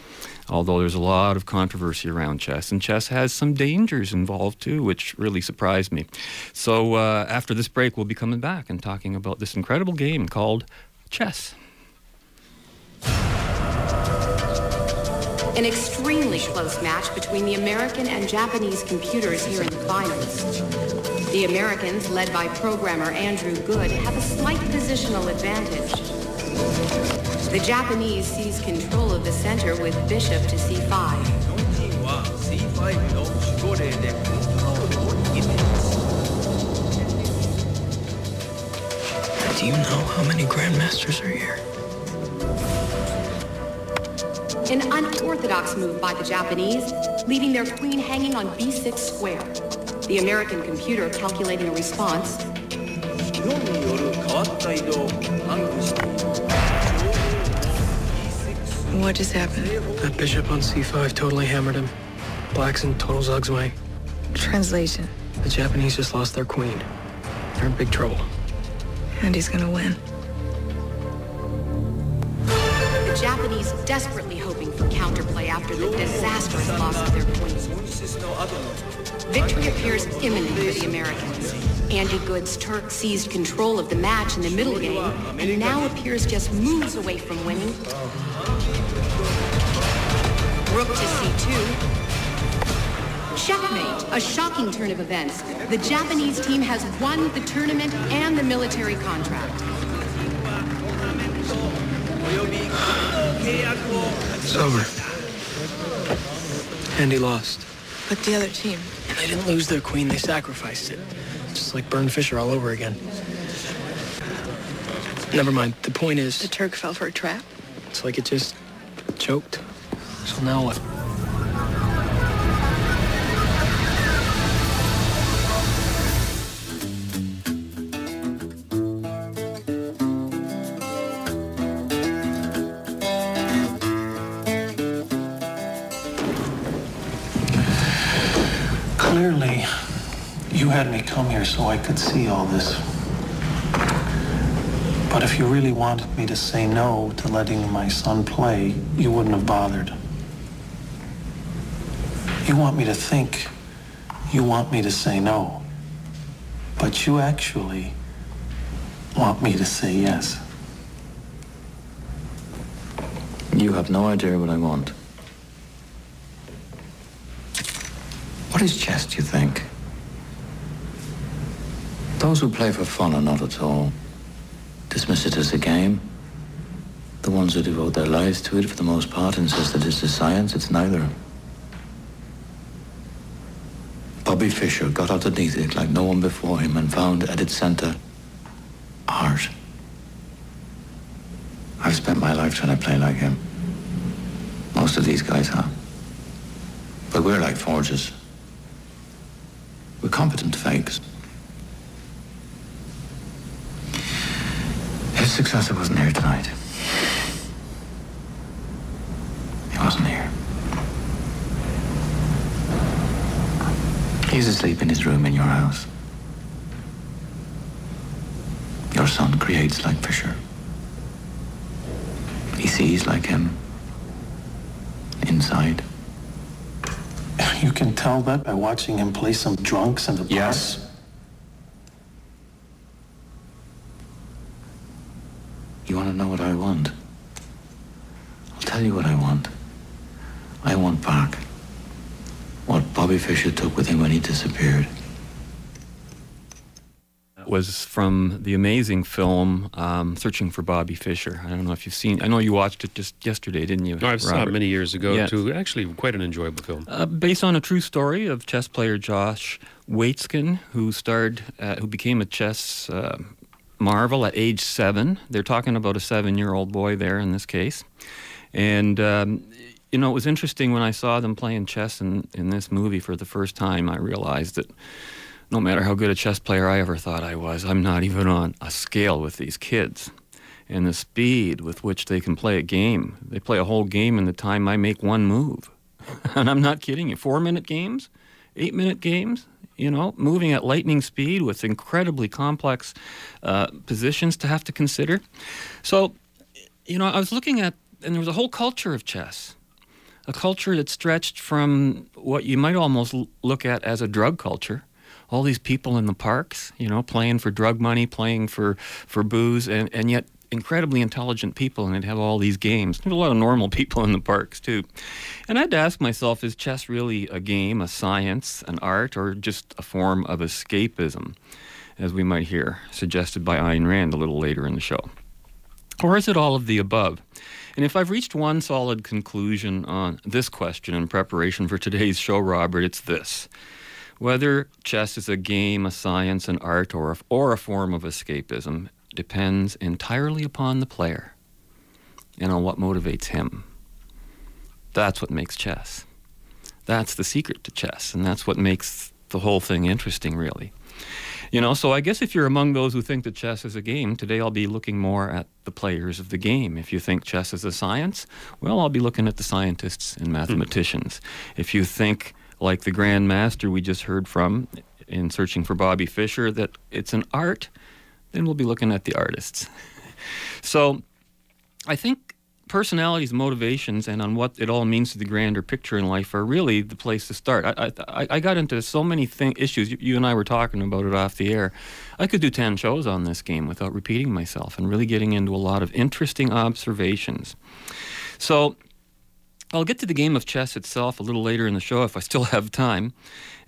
Speaker 3: Although there's a lot of controversy around chess, and chess has some dangers involved too, which really surprised me. So uh, after this break, we'll be coming back and talking about this incredible game called chess.
Speaker 13: An extremely close match between the American and Japanese computers here in the finals. The Americans, led by programmer Andrew Goode, have a slight positional advantage. The Japanese seize control of the center with bishop to c5.
Speaker 7: Do you know how many grandmasters are here?
Speaker 13: An unorthodox move by the Japanese, leaving their queen hanging on b6 square. The American computer calculating a response.
Speaker 2: What just happened?
Speaker 10: That bishop on c5 totally hammered him. Black's in total zugzwang.
Speaker 2: Translation.
Speaker 10: The Japanese just lost their queen. They're in big trouble.
Speaker 2: And he's gonna win.
Speaker 13: The Japanese desperately hoping for counterplay after the disastrous loss of their queen. Victory appears imminent for the Americans. Andy Goode's Turk seized control of the match in the middle game and now appears just moves away from winning. Rook to c2. Checkmate, a shocking turn of events. The Japanese team has won the tournament and the military contract.
Speaker 10: It's over. Andy lost.
Speaker 2: But the other team.
Speaker 10: They didn't lose their queen, they sacrificed it. Just like Byrne Fischer all over again. Never mind. The point is,
Speaker 2: The Turk fell for a trap.
Speaker 10: it's like it just choked. So now what?
Speaker 11: Here so I could see all this. But if you really wanted me to say no to letting my son play, you wouldn't have bothered. You want me to think you want me to say no. But you actually want me to say yes.
Speaker 14: You have no idea what I want. What is chess, do you think? Those who play for fun are not at all. Dismiss it as a game. The ones who devote their lives to it, for the most part, insist that it's a science. It's neither. Bobby Fischer got underneath it like no one before him and found at its center art. I've spent my life trying to play like him. Most of these guys have. But we're like forgers. We're competent fakes. His successor wasn't here tonight. He wasn't here. He's asleep in his room in your house. Your son creates like Fischer. He sees like him. Inside.
Speaker 11: You can tell that by watching him play some drunks in the park?
Speaker 14: Yes. You want to know what I want? I'll tell you what I want. I want back what Bobby Fischer took with him when he disappeared.
Speaker 3: That was from the amazing film um, Searching for Bobby Fischer. I don't know if you've seen. I know you watched it just yesterday, didn't you?
Speaker 4: No, I saw it many years ago
Speaker 3: Yes.
Speaker 4: too. Actually, quite an enjoyable film.
Speaker 3: Uh, based on a true story of chess player Josh Waitzkin, who starred, uh, who became a chess uh, marvel at age seven. They're talking about a seven-year-old boy there in this case, and um, you know it was interesting when I saw them playing chess in in this movie for the first time. I realized that no matter how good a chess player I ever thought I was, I'm not even on a scale with these kids. And the speed with which they can play a game. They play a whole game in the time I make one move. and I'm not kidding you. Four minute games, eight minute games, you know, moving at lightning speed with incredibly complex uh, positions to have to consider. So, you know, I was looking at, and there was a whole culture of chess a culture that stretched from what you might almost look at as a drug culture. All these people in the parks, you know, playing for drug money, playing for, for booze, and, and yet incredibly intelligent people, and they'd have all these games. There's a lot of normal people in the parks, too. And I had to ask myself is chess really a game, a science, an art, or just a form of escapism, as we might hear suggested by Ayn Rand a little later in the show? Or is it all of the above? And if I've reached one solid conclusion on this question in preparation for today's show, Robert, it's this. Whether chess is a game, a science, an art, or a, or a form of escapism depends entirely upon the player and on what motivates him. That's what makes chess. That's the secret to chess, and that's what makes the whole thing interesting, really. You know, so I guess if you're among those who think that chess is a game, today I'll be looking more at the players of the game. If you think chess is a science, well, I'll be looking at the scientists and hmm. mathematicians. If you think, like the Grand Master we just heard from in Searching for Bobby Fischer, that it's an art, then we'll be looking at the artists. so I think personalities, motivations, and on what it all means to the grander picture in life are really the place to start. I, I, I got into so many thing, issues. You, you and I were talking about it off the air. I could do 10 shows on this game without repeating myself and really getting into a lot of interesting observations. So I'll get to the game of chess itself a little later in the show if I still have time,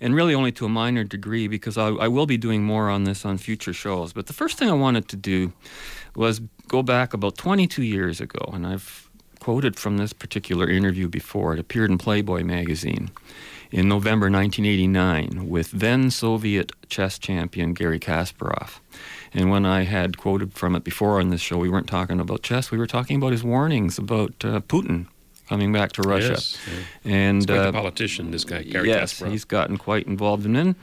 Speaker 3: and really only to a minor degree because I, I will be doing more on this on future shows. But the first thing I wanted to do was go back about 22 years ago, and I've quoted from this particular interview before. It appeared in Playboy magazine in November 1989 with then Soviet chess champion Garry Kasparov. And when I had quoted from it before on this show, we weren't talking about chess. We were talking about his warnings about uh, Putin coming back to Russia.
Speaker 4: Yes, yeah.
Speaker 3: And uh,
Speaker 4: the politician, this guy, Garry
Speaker 3: yes,
Speaker 4: Kasparov.
Speaker 3: he's gotten quite involved. And then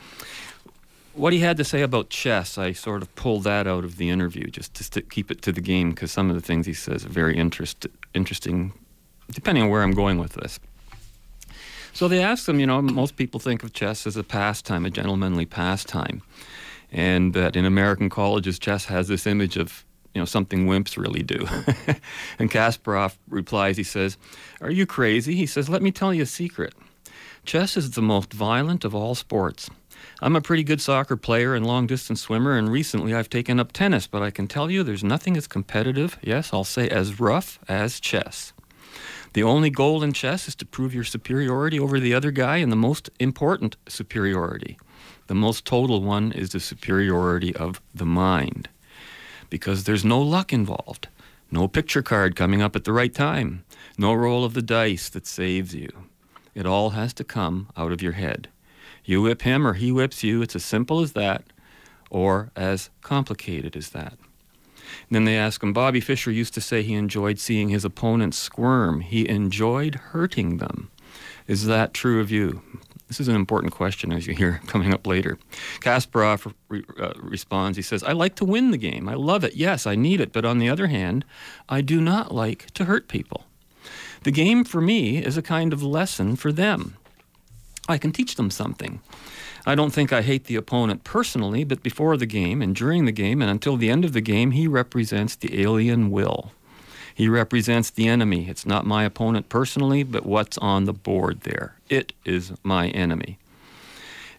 Speaker 3: what he had to say about chess, I sort of pulled that out of the interview just to st- keep it to the game because some of the things he says are very interest- interesting, depending on where I'm going with this. So they asked him, you know, most people think of chess as a pastime, a gentlemanly pastime, and that in American colleges, chess has this image of, you know, something wimps really do. and Kasparov replies, he says, Are you crazy? He says, Let me tell you a secret. Chess is the most violent of all sports. I'm a pretty good soccer player and long distance swimmer, and recently I've taken up tennis, but I can tell you there's nothing as competitive, yes, I'll say as rough as chess. The only goal in chess is to prove your superiority over the other guy, and the most important superiority, the most total one, is the superiority of the mind. Because there's no luck involved, no picture card coming up at the right time, no roll of the dice that saves you. It all has to come out of your head. You whip him or he whips you. It's as simple as that, or as complicated as that. And then they ask him Bobby Fischer used to say he enjoyed seeing his opponents squirm, he enjoyed hurting them. Is that true of you? This is an important question, as you hear coming up later. Kasparov re- uh, responds. He says, I like to win the game. I love it. Yes, I need it. But on the other hand, I do not like to hurt people. The game for me is a kind of lesson for them. I can teach them something. I don't think I hate the opponent personally, but before the game and during the game and until the end of the game, he represents the alien will. He represents the enemy. It's not my opponent personally, but what's on the board there. It is my enemy.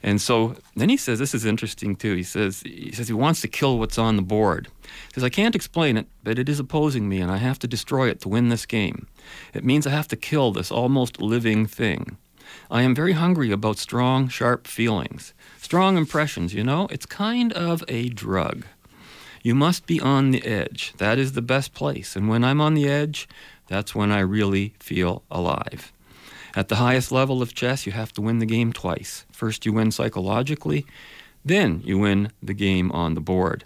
Speaker 3: And so then he says, this is interesting too. He says he says he wants to kill what's on the board. He says I can't explain it, but it is opposing me, and I have to destroy it to win this game. It means I have to kill this almost living thing. I am very hungry about strong, sharp feelings, strong impressions. You know, it's kind of a drug. You must be on the edge. That is the best place. And when I'm on the edge, that's when I really feel alive. At the highest level of chess, you have to win the game twice. First, you win psychologically, then you win the game on the board.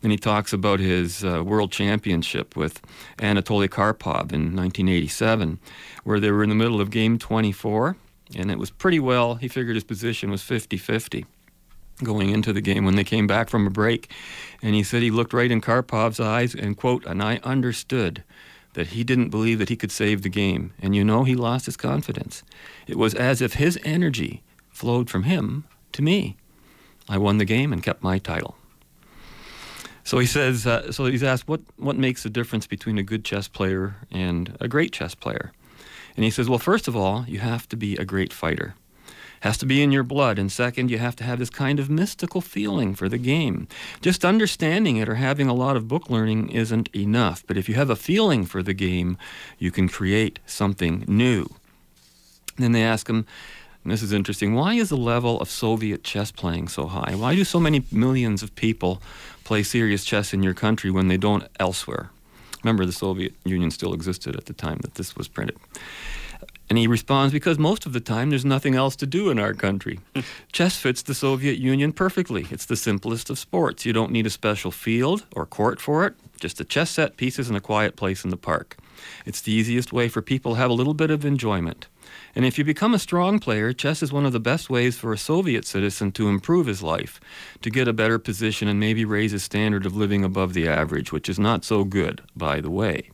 Speaker 3: Then he talks about his uh, world championship with Anatoly Karpov in 1987, where they were in the middle of game 24, and it was pretty well, he figured his position was 50 50 going into the game when they came back from a break. And he said he looked right in Karpov's eyes and, quote, and I understood that he didn't believe that he could save the game. And you know, he lost his confidence. It was as if his energy flowed from him to me. I won the game and kept my title. So he says, uh, so he's asked, what, what makes the difference between a good chess player and a great chess player? And he says, well, first of all, you have to be a great fighter has to be in your blood. And second, you have to have this kind of mystical feeling for the game. Just understanding it or having a lot of book learning isn't enough. But if you have a feeling for the game, you can create something new. Then they ask him, and this is interesting, why is the level of Soviet chess playing so high? Why do so many millions of people play serious chess in your country when they don't elsewhere? Remember, the Soviet Union still existed at the time that this was printed. And he responds, because most of the time there's nothing else to do in our country. Chess fits the Soviet Union perfectly. It's the simplest of sports. You don't need a special field or court for it, just a chess set, pieces, and a quiet place in the park. It's the easiest way for people to have a little bit of enjoyment. And if you become a strong player, chess is one of the best ways for a Soviet citizen to improve his life, to get a better position and maybe raise his standard of living above the average, which is not so good, by the way.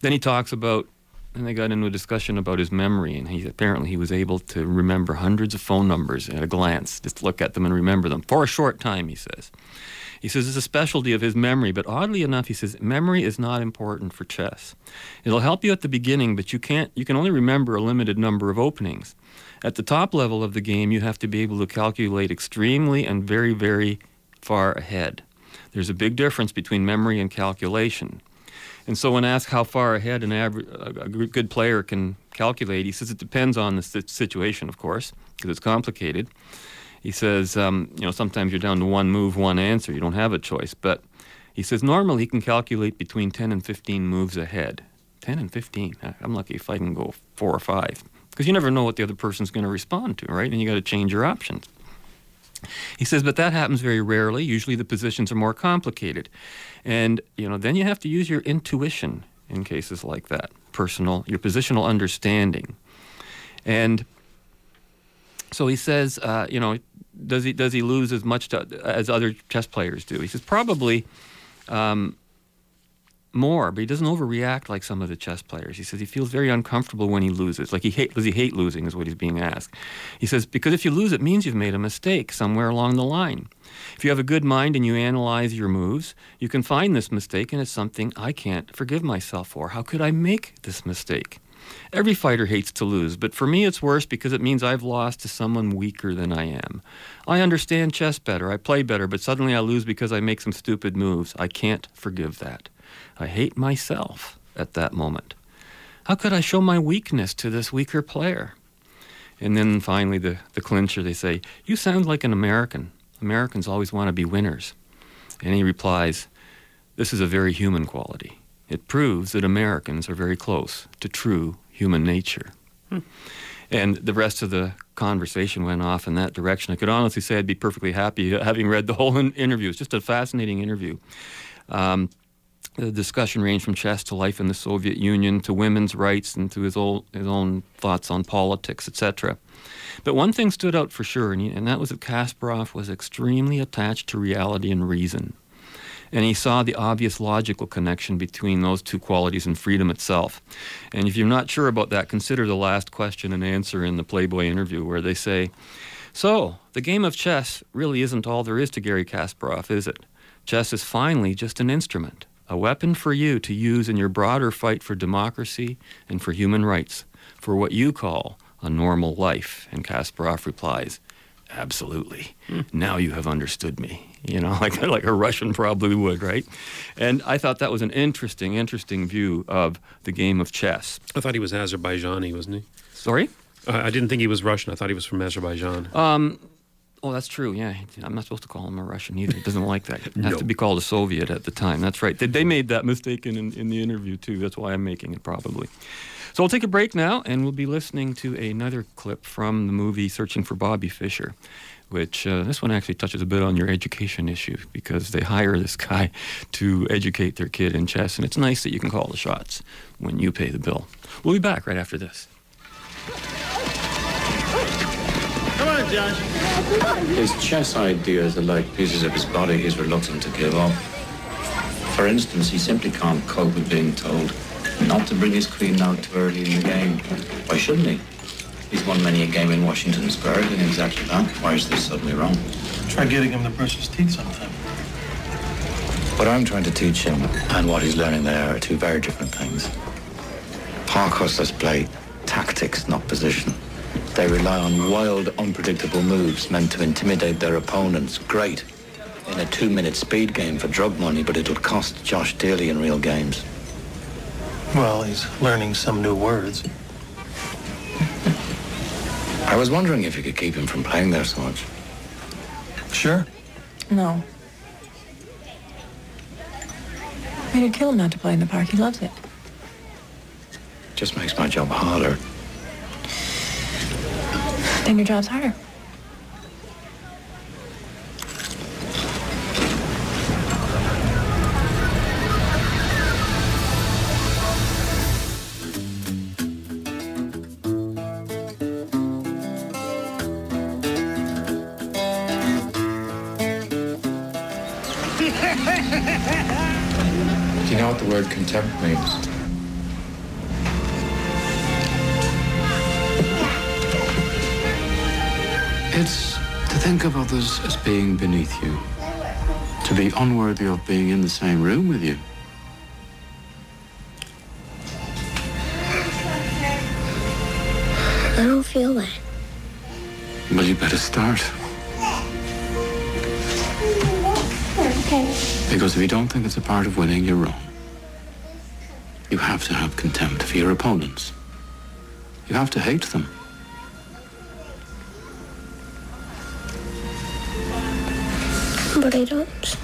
Speaker 3: Then he talks about and they got into a discussion about his memory, and he apparently he was able to remember hundreds of phone numbers at a glance, just look at them and remember them for a short time. He says. He says it's a specialty of his memory, but oddly enough, he says memory is not important for chess. It'll help you at the beginning, but you can't. You can only remember a limited number of openings. At the top level of the game, you have to be able to calculate extremely and very, very far ahead. There's a big difference between memory and calculation. And so, when asked how far ahead an average, a good player can calculate, he says it depends on the situation, of course, because it's complicated. He says, um, you know, sometimes you're down to one move, one answer. You don't have a choice. But he says normally he can calculate between 10 and 15 moves ahead. 10 and 15. I'm lucky if I can go four or five. Because you never know what the other person's going to respond to, right? And you got to change your options. He says, but that happens very rarely. Usually the positions are more complicated. And, you know, then you have to use your intuition in cases like that, personal, your positional understanding. And so he says, uh, you know, does he does he lose as much to, as other chess players do? He says probably um, more, but he doesn't overreact like some of the chess players. He says he feels very uncomfortable when he loses. Like he hate, does he hate losing? Is what he's being asked. He says because if you lose, it means you've made a mistake somewhere along the line. If you have a good mind and you analyze your moves, you can find this mistake, and it's something I can't forgive myself for. How could I make this mistake? Every fighter hates to lose, but for me it's worse because it means I've lost to someone weaker than I am. I understand chess better, I play better, but suddenly I lose because I make some stupid moves. I can't forgive that. I hate myself at that moment. How could I show my weakness to this weaker player? And then finally, the, the clincher, they say, You sound like an American. Americans always want to be winners. And he replies, This is a very human quality. It proves that Americans are very close to true human nature. Hmm. And the rest of the conversation went off in that direction. I could honestly say I'd be perfectly happy having read the whole interview. It's just a fascinating interview. Um, the discussion ranged from chess to life in the Soviet Union to women's rights and to his, old, his own thoughts on politics, etc. But one thing stood out for sure, and, he, and that was that Kasparov was extremely attached to reality and reason. And he saw the obvious logical connection between those two qualities and freedom itself. And if you're not sure about that, consider the last question and answer in the Playboy interview, where they say, So, the game of chess really isn't all there is to Garry Kasparov, is it? Chess is finally just an instrument a weapon for you to use in your broader fight for democracy and for human rights, for what you call a normal life. And Kasparov replies, absolutely. Now you have understood me. You know, like like a Russian probably would, right? And I thought that was an interesting, interesting view of the game of chess.
Speaker 4: I thought he was Azerbaijani, wasn't he?
Speaker 3: Sorry?
Speaker 4: Uh, I didn't think he was Russian. I thought he was from Azerbaijan.
Speaker 3: Um, oh, that's true. Yeah, I'm not supposed to call him a Russian either. He doesn't like that. It has
Speaker 4: No.
Speaker 3: to be called a Soviet at the time. That's right. They, made that mistake in, in, in the interview too. That's why I'm making it probably. So we'll take a break now, and we'll be listening to another clip from the movie Searching for Bobby Fischer, which uh, this one actually touches a bit on your education issue because they hire this guy to educate their kid in chess, and it's nice that you can call the shots when you pay the bill. We'll be back right after this.
Speaker 15: Come on, Josh.
Speaker 14: His chess ideas are like pieces of his body he's reluctant to give up. For instance, he simply can't cope with being told not to bring his queen out too early in the game. Why shouldn't he? He's won many a game in Washington Square doing exactly that. Why is this suddenly wrong?
Speaker 11: Try getting him to brush his teeth sometime.
Speaker 14: What I'm trying to teach him and what he's learning there are two very different things. Park hustlers play tactics, not position. They rely on wild, unpredictable moves meant to intimidate their opponents. Great in a two-minute speed game for drug money, but it'll cost Josh dearly in real games.
Speaker 11: Well, he's learning some new words.
Speaker 14: I was wondering if you could keep him from playing there so much.
Speaker 11: Sure.
Speaker 16: No. I mean, it'd kill him not to play in the park. He loves it.
Speaker 14: Just makes my job harder.
Speaker 16: Then your job's harder.
Speaker 14: Do you know what the word contempt means? It's to think of others as being beneath you, to be unworthy of being in the same room with you.
Speaker 17: I don't feel that.
Speaker 14: Well, you better start.
Speaker 17: Okay.
Speaker 14: Because if you don't think it's a part of winning, you're wrong. You have to have contempt for your opponents. You have to hate them.
Speaker 17: But I don't.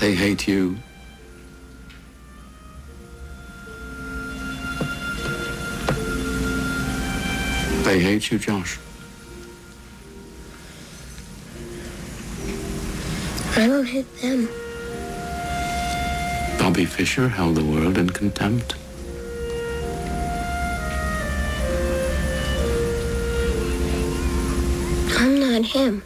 Speaker 14: They hate you. They hate you, Josh.
Speaker 17: I don't hate them.
Speaker 14: Bobby Fischer held the world in contempt.
Speaker 17: I'm not him.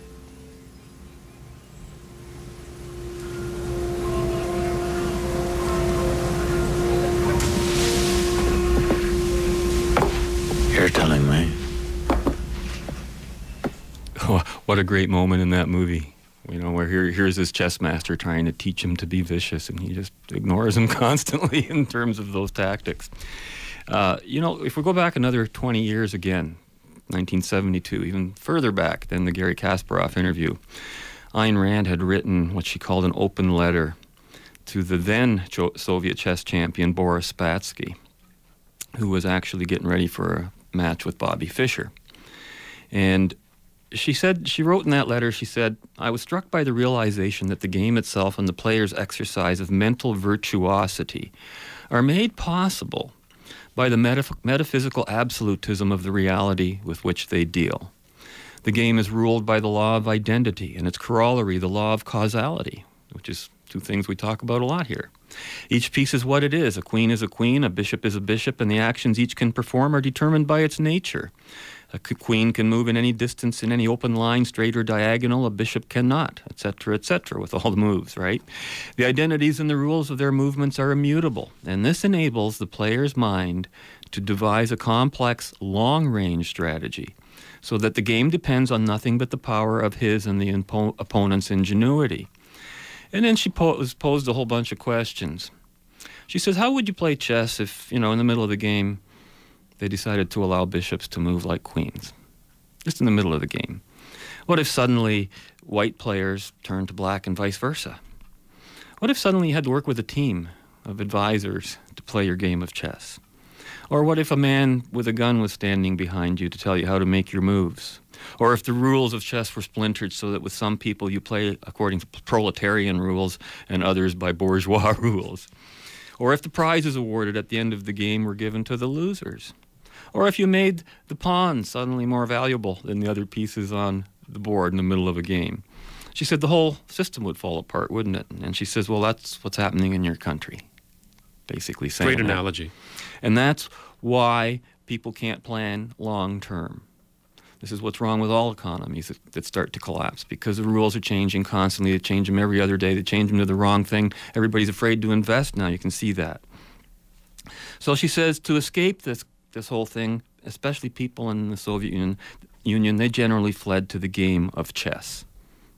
Speaker 3: What a great moment in that movie. You know, where here, here's this chess master trying to teach him to be vicious, and he just ignores him constantly in terms of those tactics. Uh, you know, if we go back another 20 years again, 1972, even further back than the Garry Kasparov interview, Ayn Rand had written what she called an open letter to the then Soviet chess champion Boris Spassky, who was actually getting ready for a match with Bobby Fischer. And she said, she wrote in that letter, she said, I was struck by the realization that the game itself and the player's exercise of mental virtuosity are made possible by the metaph- metaphysical absolutism of the reality with which they deal. The game is ruled by the law of identity and its corollary, the law of causality, which is two things we talk about a lot here. Each piece is what it is. A queen is a queen, a bishop is a bishop, and the actions each can perform are determined by its nature. A queen can move in any distance, in any open line, straight or diagonal. A bishop cannot, etc., etc., with all the moves, right? The identities and the rules of their movements are immutable, and this enables the player's mind to devise a complex, long range strategy so that the game depends on nothing but the power of his and the impo- opponent's ingenuity. And then she po- was posed a whole bunch of questions. She says, How would you play chess if, you know, in the middle of the game, they decided to allow bishops to move like queens? Just in the middle of the game. What if suddenly white players turned to black and vice versa? What if suddenly you had to work with a team of advisors to play your game of chess? Or what if a man with a gun was standing behind you to tell you how to make your moves? Or if the rules of chess were splintered so that with some people you play according to proletarian rules and others by bourgeois rules? Or if the prizes awarded at the end of the game were given to the losers? Or if you made the pawn suddenly more valuable than the other pieces on the board in the middle of a game? She said the whole system would fall apart, wouldn't it? And she says, well, that's what's happening in your country. Basically saying
Speaker 4: Great
Speaker 3: that.
Speaker 4: analogy.
Speaker 3: And that's why people can't plan long term. This is what's wrong with all economies that, that, start to collapse because the rules are changing constantly. They change them every other day. They change them to the wrong thing. Everybody's afraid to invest now. You can see that. So she says to escape this this whole thing, especially people in the Soviet Union, Union, they generally fled to the game of chess,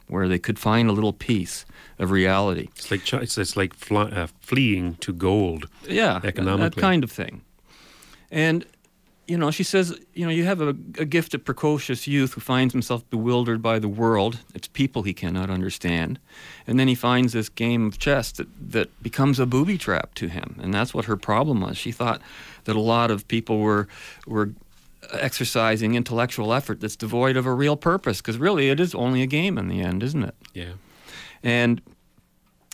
Speaker 3: where they could find a little piece of reality.
Speaker 4: It's like it's, it's like fly, uh, fleeing to gold.
Speaker 3: Yeah,
Speaker 4: economically,
Speaker 3: that kind of thing. And you know, she says, you know, you have a, a gifted, precocious youth who finds himself bewildered by the world. It's people he cannot understand. And then he finds this game of chess that, that becomes a booby trap to him. And that's what her problem was. She thought that a lot of people were, were exercising intellectual effort that's devoid of a real purpose, because really it is only a game in the end, isn't it?
Speaker 4: Yeah.
Speaker 3: And,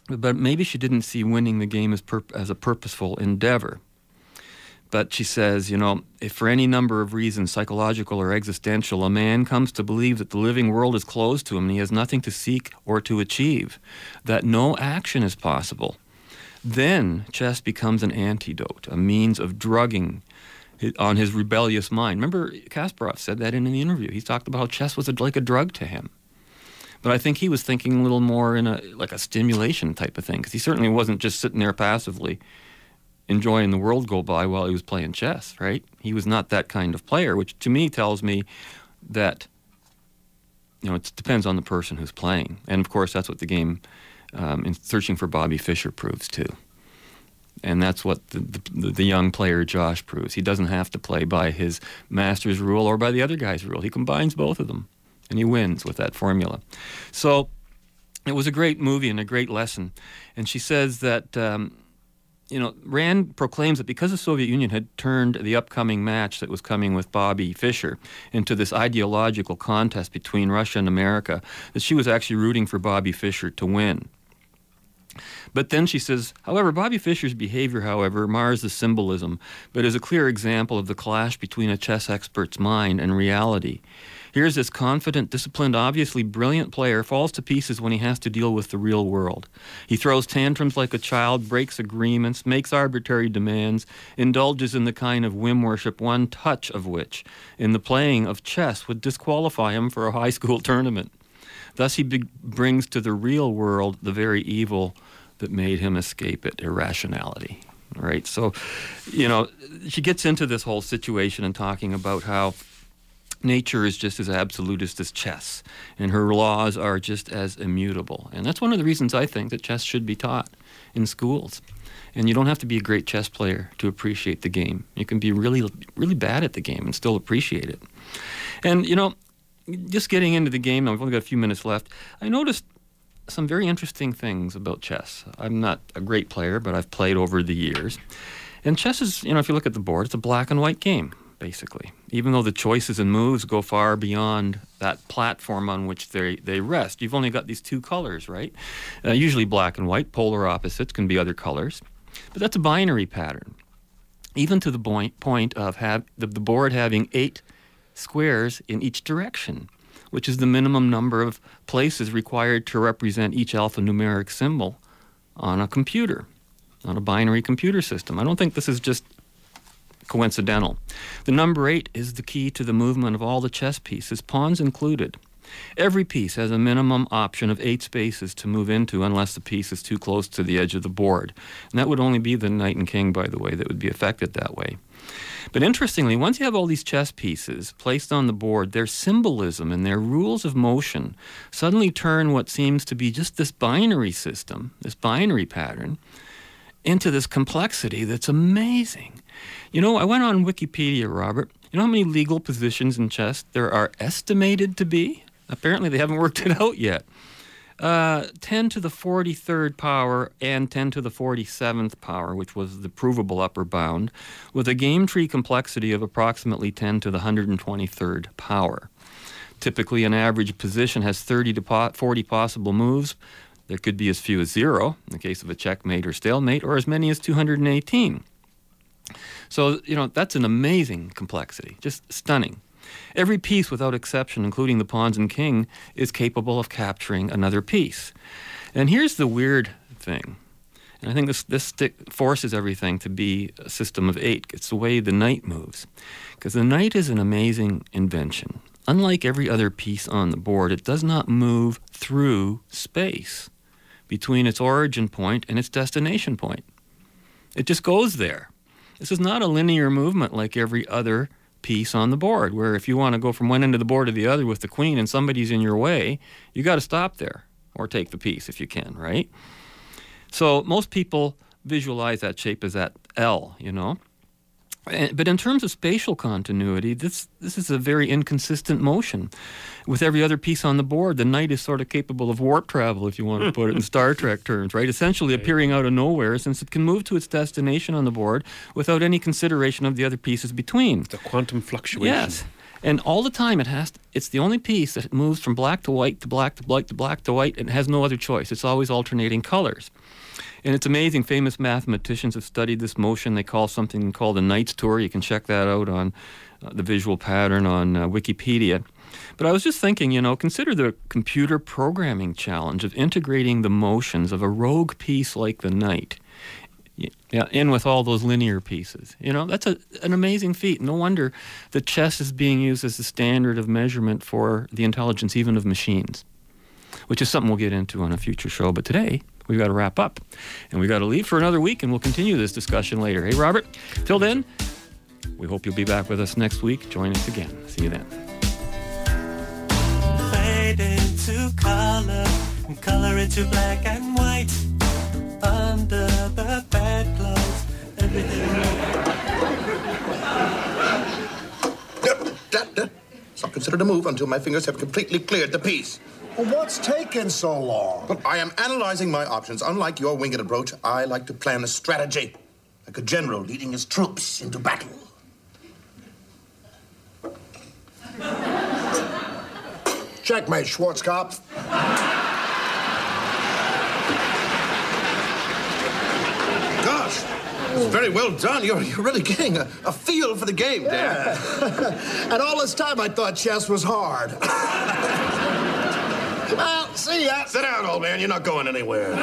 Speaker 3: but maybe she didn't see winning the game as, pur- as a purposeful endeavor. But she says, you know, if for any number of reasons, psychological or existential, a man comes to believe that the living world is closed to him and he has nothing to seek or to achieve, that no action is possible, then chess becomes an antidote, a means of drugging on his rebellious mind. Remember, Kasparov said that in the interview. He talked about how chess was like a drug to him. But I think he was thinking a little more in a like a stimulation type of thing, because he certainly wasn't just sitting there passively enjoying the world go by while he was playing chess, right? He was not that kind of player, which to me tells me that you know it depends on the person who's playing, and of course that's what the game um, in searching for Bobby Fischer proves too. And that's what the, the, the young player Josh proves. He doesn't have to play by his master's rule or by the other guy's rule. He combines both of them, and he wins with that formula. So it was a great movie and a great lesson. And she says that. Um, you know, Rand proclaims that because the Soviet Union had turned the upcoming match that was coming with Bobby Fischer into this ideological contest between Russia and America, that she was actually rooting for Bobby Fischer to win. But then she says, however, Bobby Fischer's behavior, however, mars the symbolism, but is a clear example of the clash between a chess expert's mind and reality. Here's this confident, disciplined, obviously brilliant player falls to pieces when he has to deal with the real world. He throws tantrums like a child, breaks agreements, makes arbitrary demands, indulges in the kind of whim worship one touch of which, in the playing of chess, would disqualify him for a high school tournament. Thus, he be- brings to the real world the very evil that made him escape it irrationality. Right? So, you know, she gets into this whole situation and talking about how nature is just as absolutist as chess, and her laws are just as immutable. And that's one of the reasons I think that chess should be taught in schools. And you don't have to be a great chess player to appreciate the game. You can be really, really bad at the game and still appreciate it. And, you know, just getting into the game we've only got a few minutes left. I noticed some very interesting things about chess. I'm not a great player, but I've played over the years. And chess is, you know, if you look at the board, it's a black and white game, basically. Even though the choices and moves go far beyond that platform on which they, they rest, you've only got these two colors, right? Uh, usually black and white, polar opposites can be other colors. But that's a binary pattern. Even to the point, point of have, the, the board having eight squares in each direction which is the minimum number of places required to represent each alphanumeric symbol on a computer, on a binary computer system. I don't think this is just coincidental. The number eight is the key to the movement of all the chess pieces, pawns included. Every piece has a minimum option of eight spaces to move into unless the piece is too close to the edge of the board. And that would only be the knight and king, by the way, that would be affected that way. But interestingly, once you have all these chess pieces placed on the board, their symbolism and their rules of motion suddenly turn what seems to be just this binary system, this binary pattern, into this complexity that's amazing. You know, I went on Wikipedia, Robert. You know how many legal positions in chess there are estimated to be? Apparently, they haven't worked it out yet. Uh, 10 to the 43rd power and 10 to the 47th power, which was the provable upper bound, with a game tree complexity of approximately 10 to the 123rd power. Typically, an average position has 30 to 40 possible moves. There could be as few as zero in the case of a checkmate or stalemate, or as many as 218. So, you know, that's an amazing complexity, just stunning. Every piece, without exception, including the pawns and king, is capable of capturing another piece. And here's the weird thing. And I think this, this stick forces everything to be a system of eight. It's the way the knight moves. Because the knight is an amazing invention. Unlike every other piece on the board, it does not move through space between its origin point and its destination point. It just goes there. This is not a linear movement like every other piece on the board, where if you want to go from one end of the board to the other with the queen and somebody's in your way, you got to stop there or take the piece if you can, right? So most people visualize that shape as that L, you know. But in terms of spatial continuity, this this is a very inconsistent motion. With every other piece on the board, the knight is sort of capable of warp travel, if you want to put it in Star Trek terms, right? Essentially appearing out of nowhere, since it can move to its destination on the board without any consideration of the other pieces between.
Speaker 4: The quantum fluctuation.
Speaker 3: Yes. And all the time, it has. To, it's the only piece that moves from black to white to black to black to black to white, and has no other choice. It's always alternating colors. And it's amazing. Famous mathematicians have studied this motion. They call something called a Knight's Tour. You can check that out on uh, the visual pattern on uh, Wikipedia. But I was just thinking, you know, consider the computer programming challenge of integrating the motions of a rogue piece like the Knight. Yeah, in with all those linear pieces. You know, that's a, an amazing feat. No wonder the chess is being used as the standard of measurement for the intelligence even of machines, which is something we'll get into on a future show. But today, we've got to wrap up. And we've got to leave for another week, and we'll continue this discussion later. Hey, Robert, till then, we hope you'll be back with us next week. Join us again. See you then.
Speaker 5: Fade into color, and color into black and white. Under the bedclothes, everything.
Speaker 18: It's not considered a move until my fingers have completely cleared the piece.
Speaker 19: Well, what's taking so long?
Speaker 18: But I am analyzing my options. Unlike your winged approach, I like to plan a strategy, like a general leading his troops into battle.
Speaker 19: Checkmate, Schwarzkopf.
Speaker 18: Gosh, it's very well done. You're, you're really getting a, a feel for the game, Dan.
Speaker 19: and all this time I thought chess was hard. well, see ya.
Speaker 18: Sit down, old man. You're not going anywhere.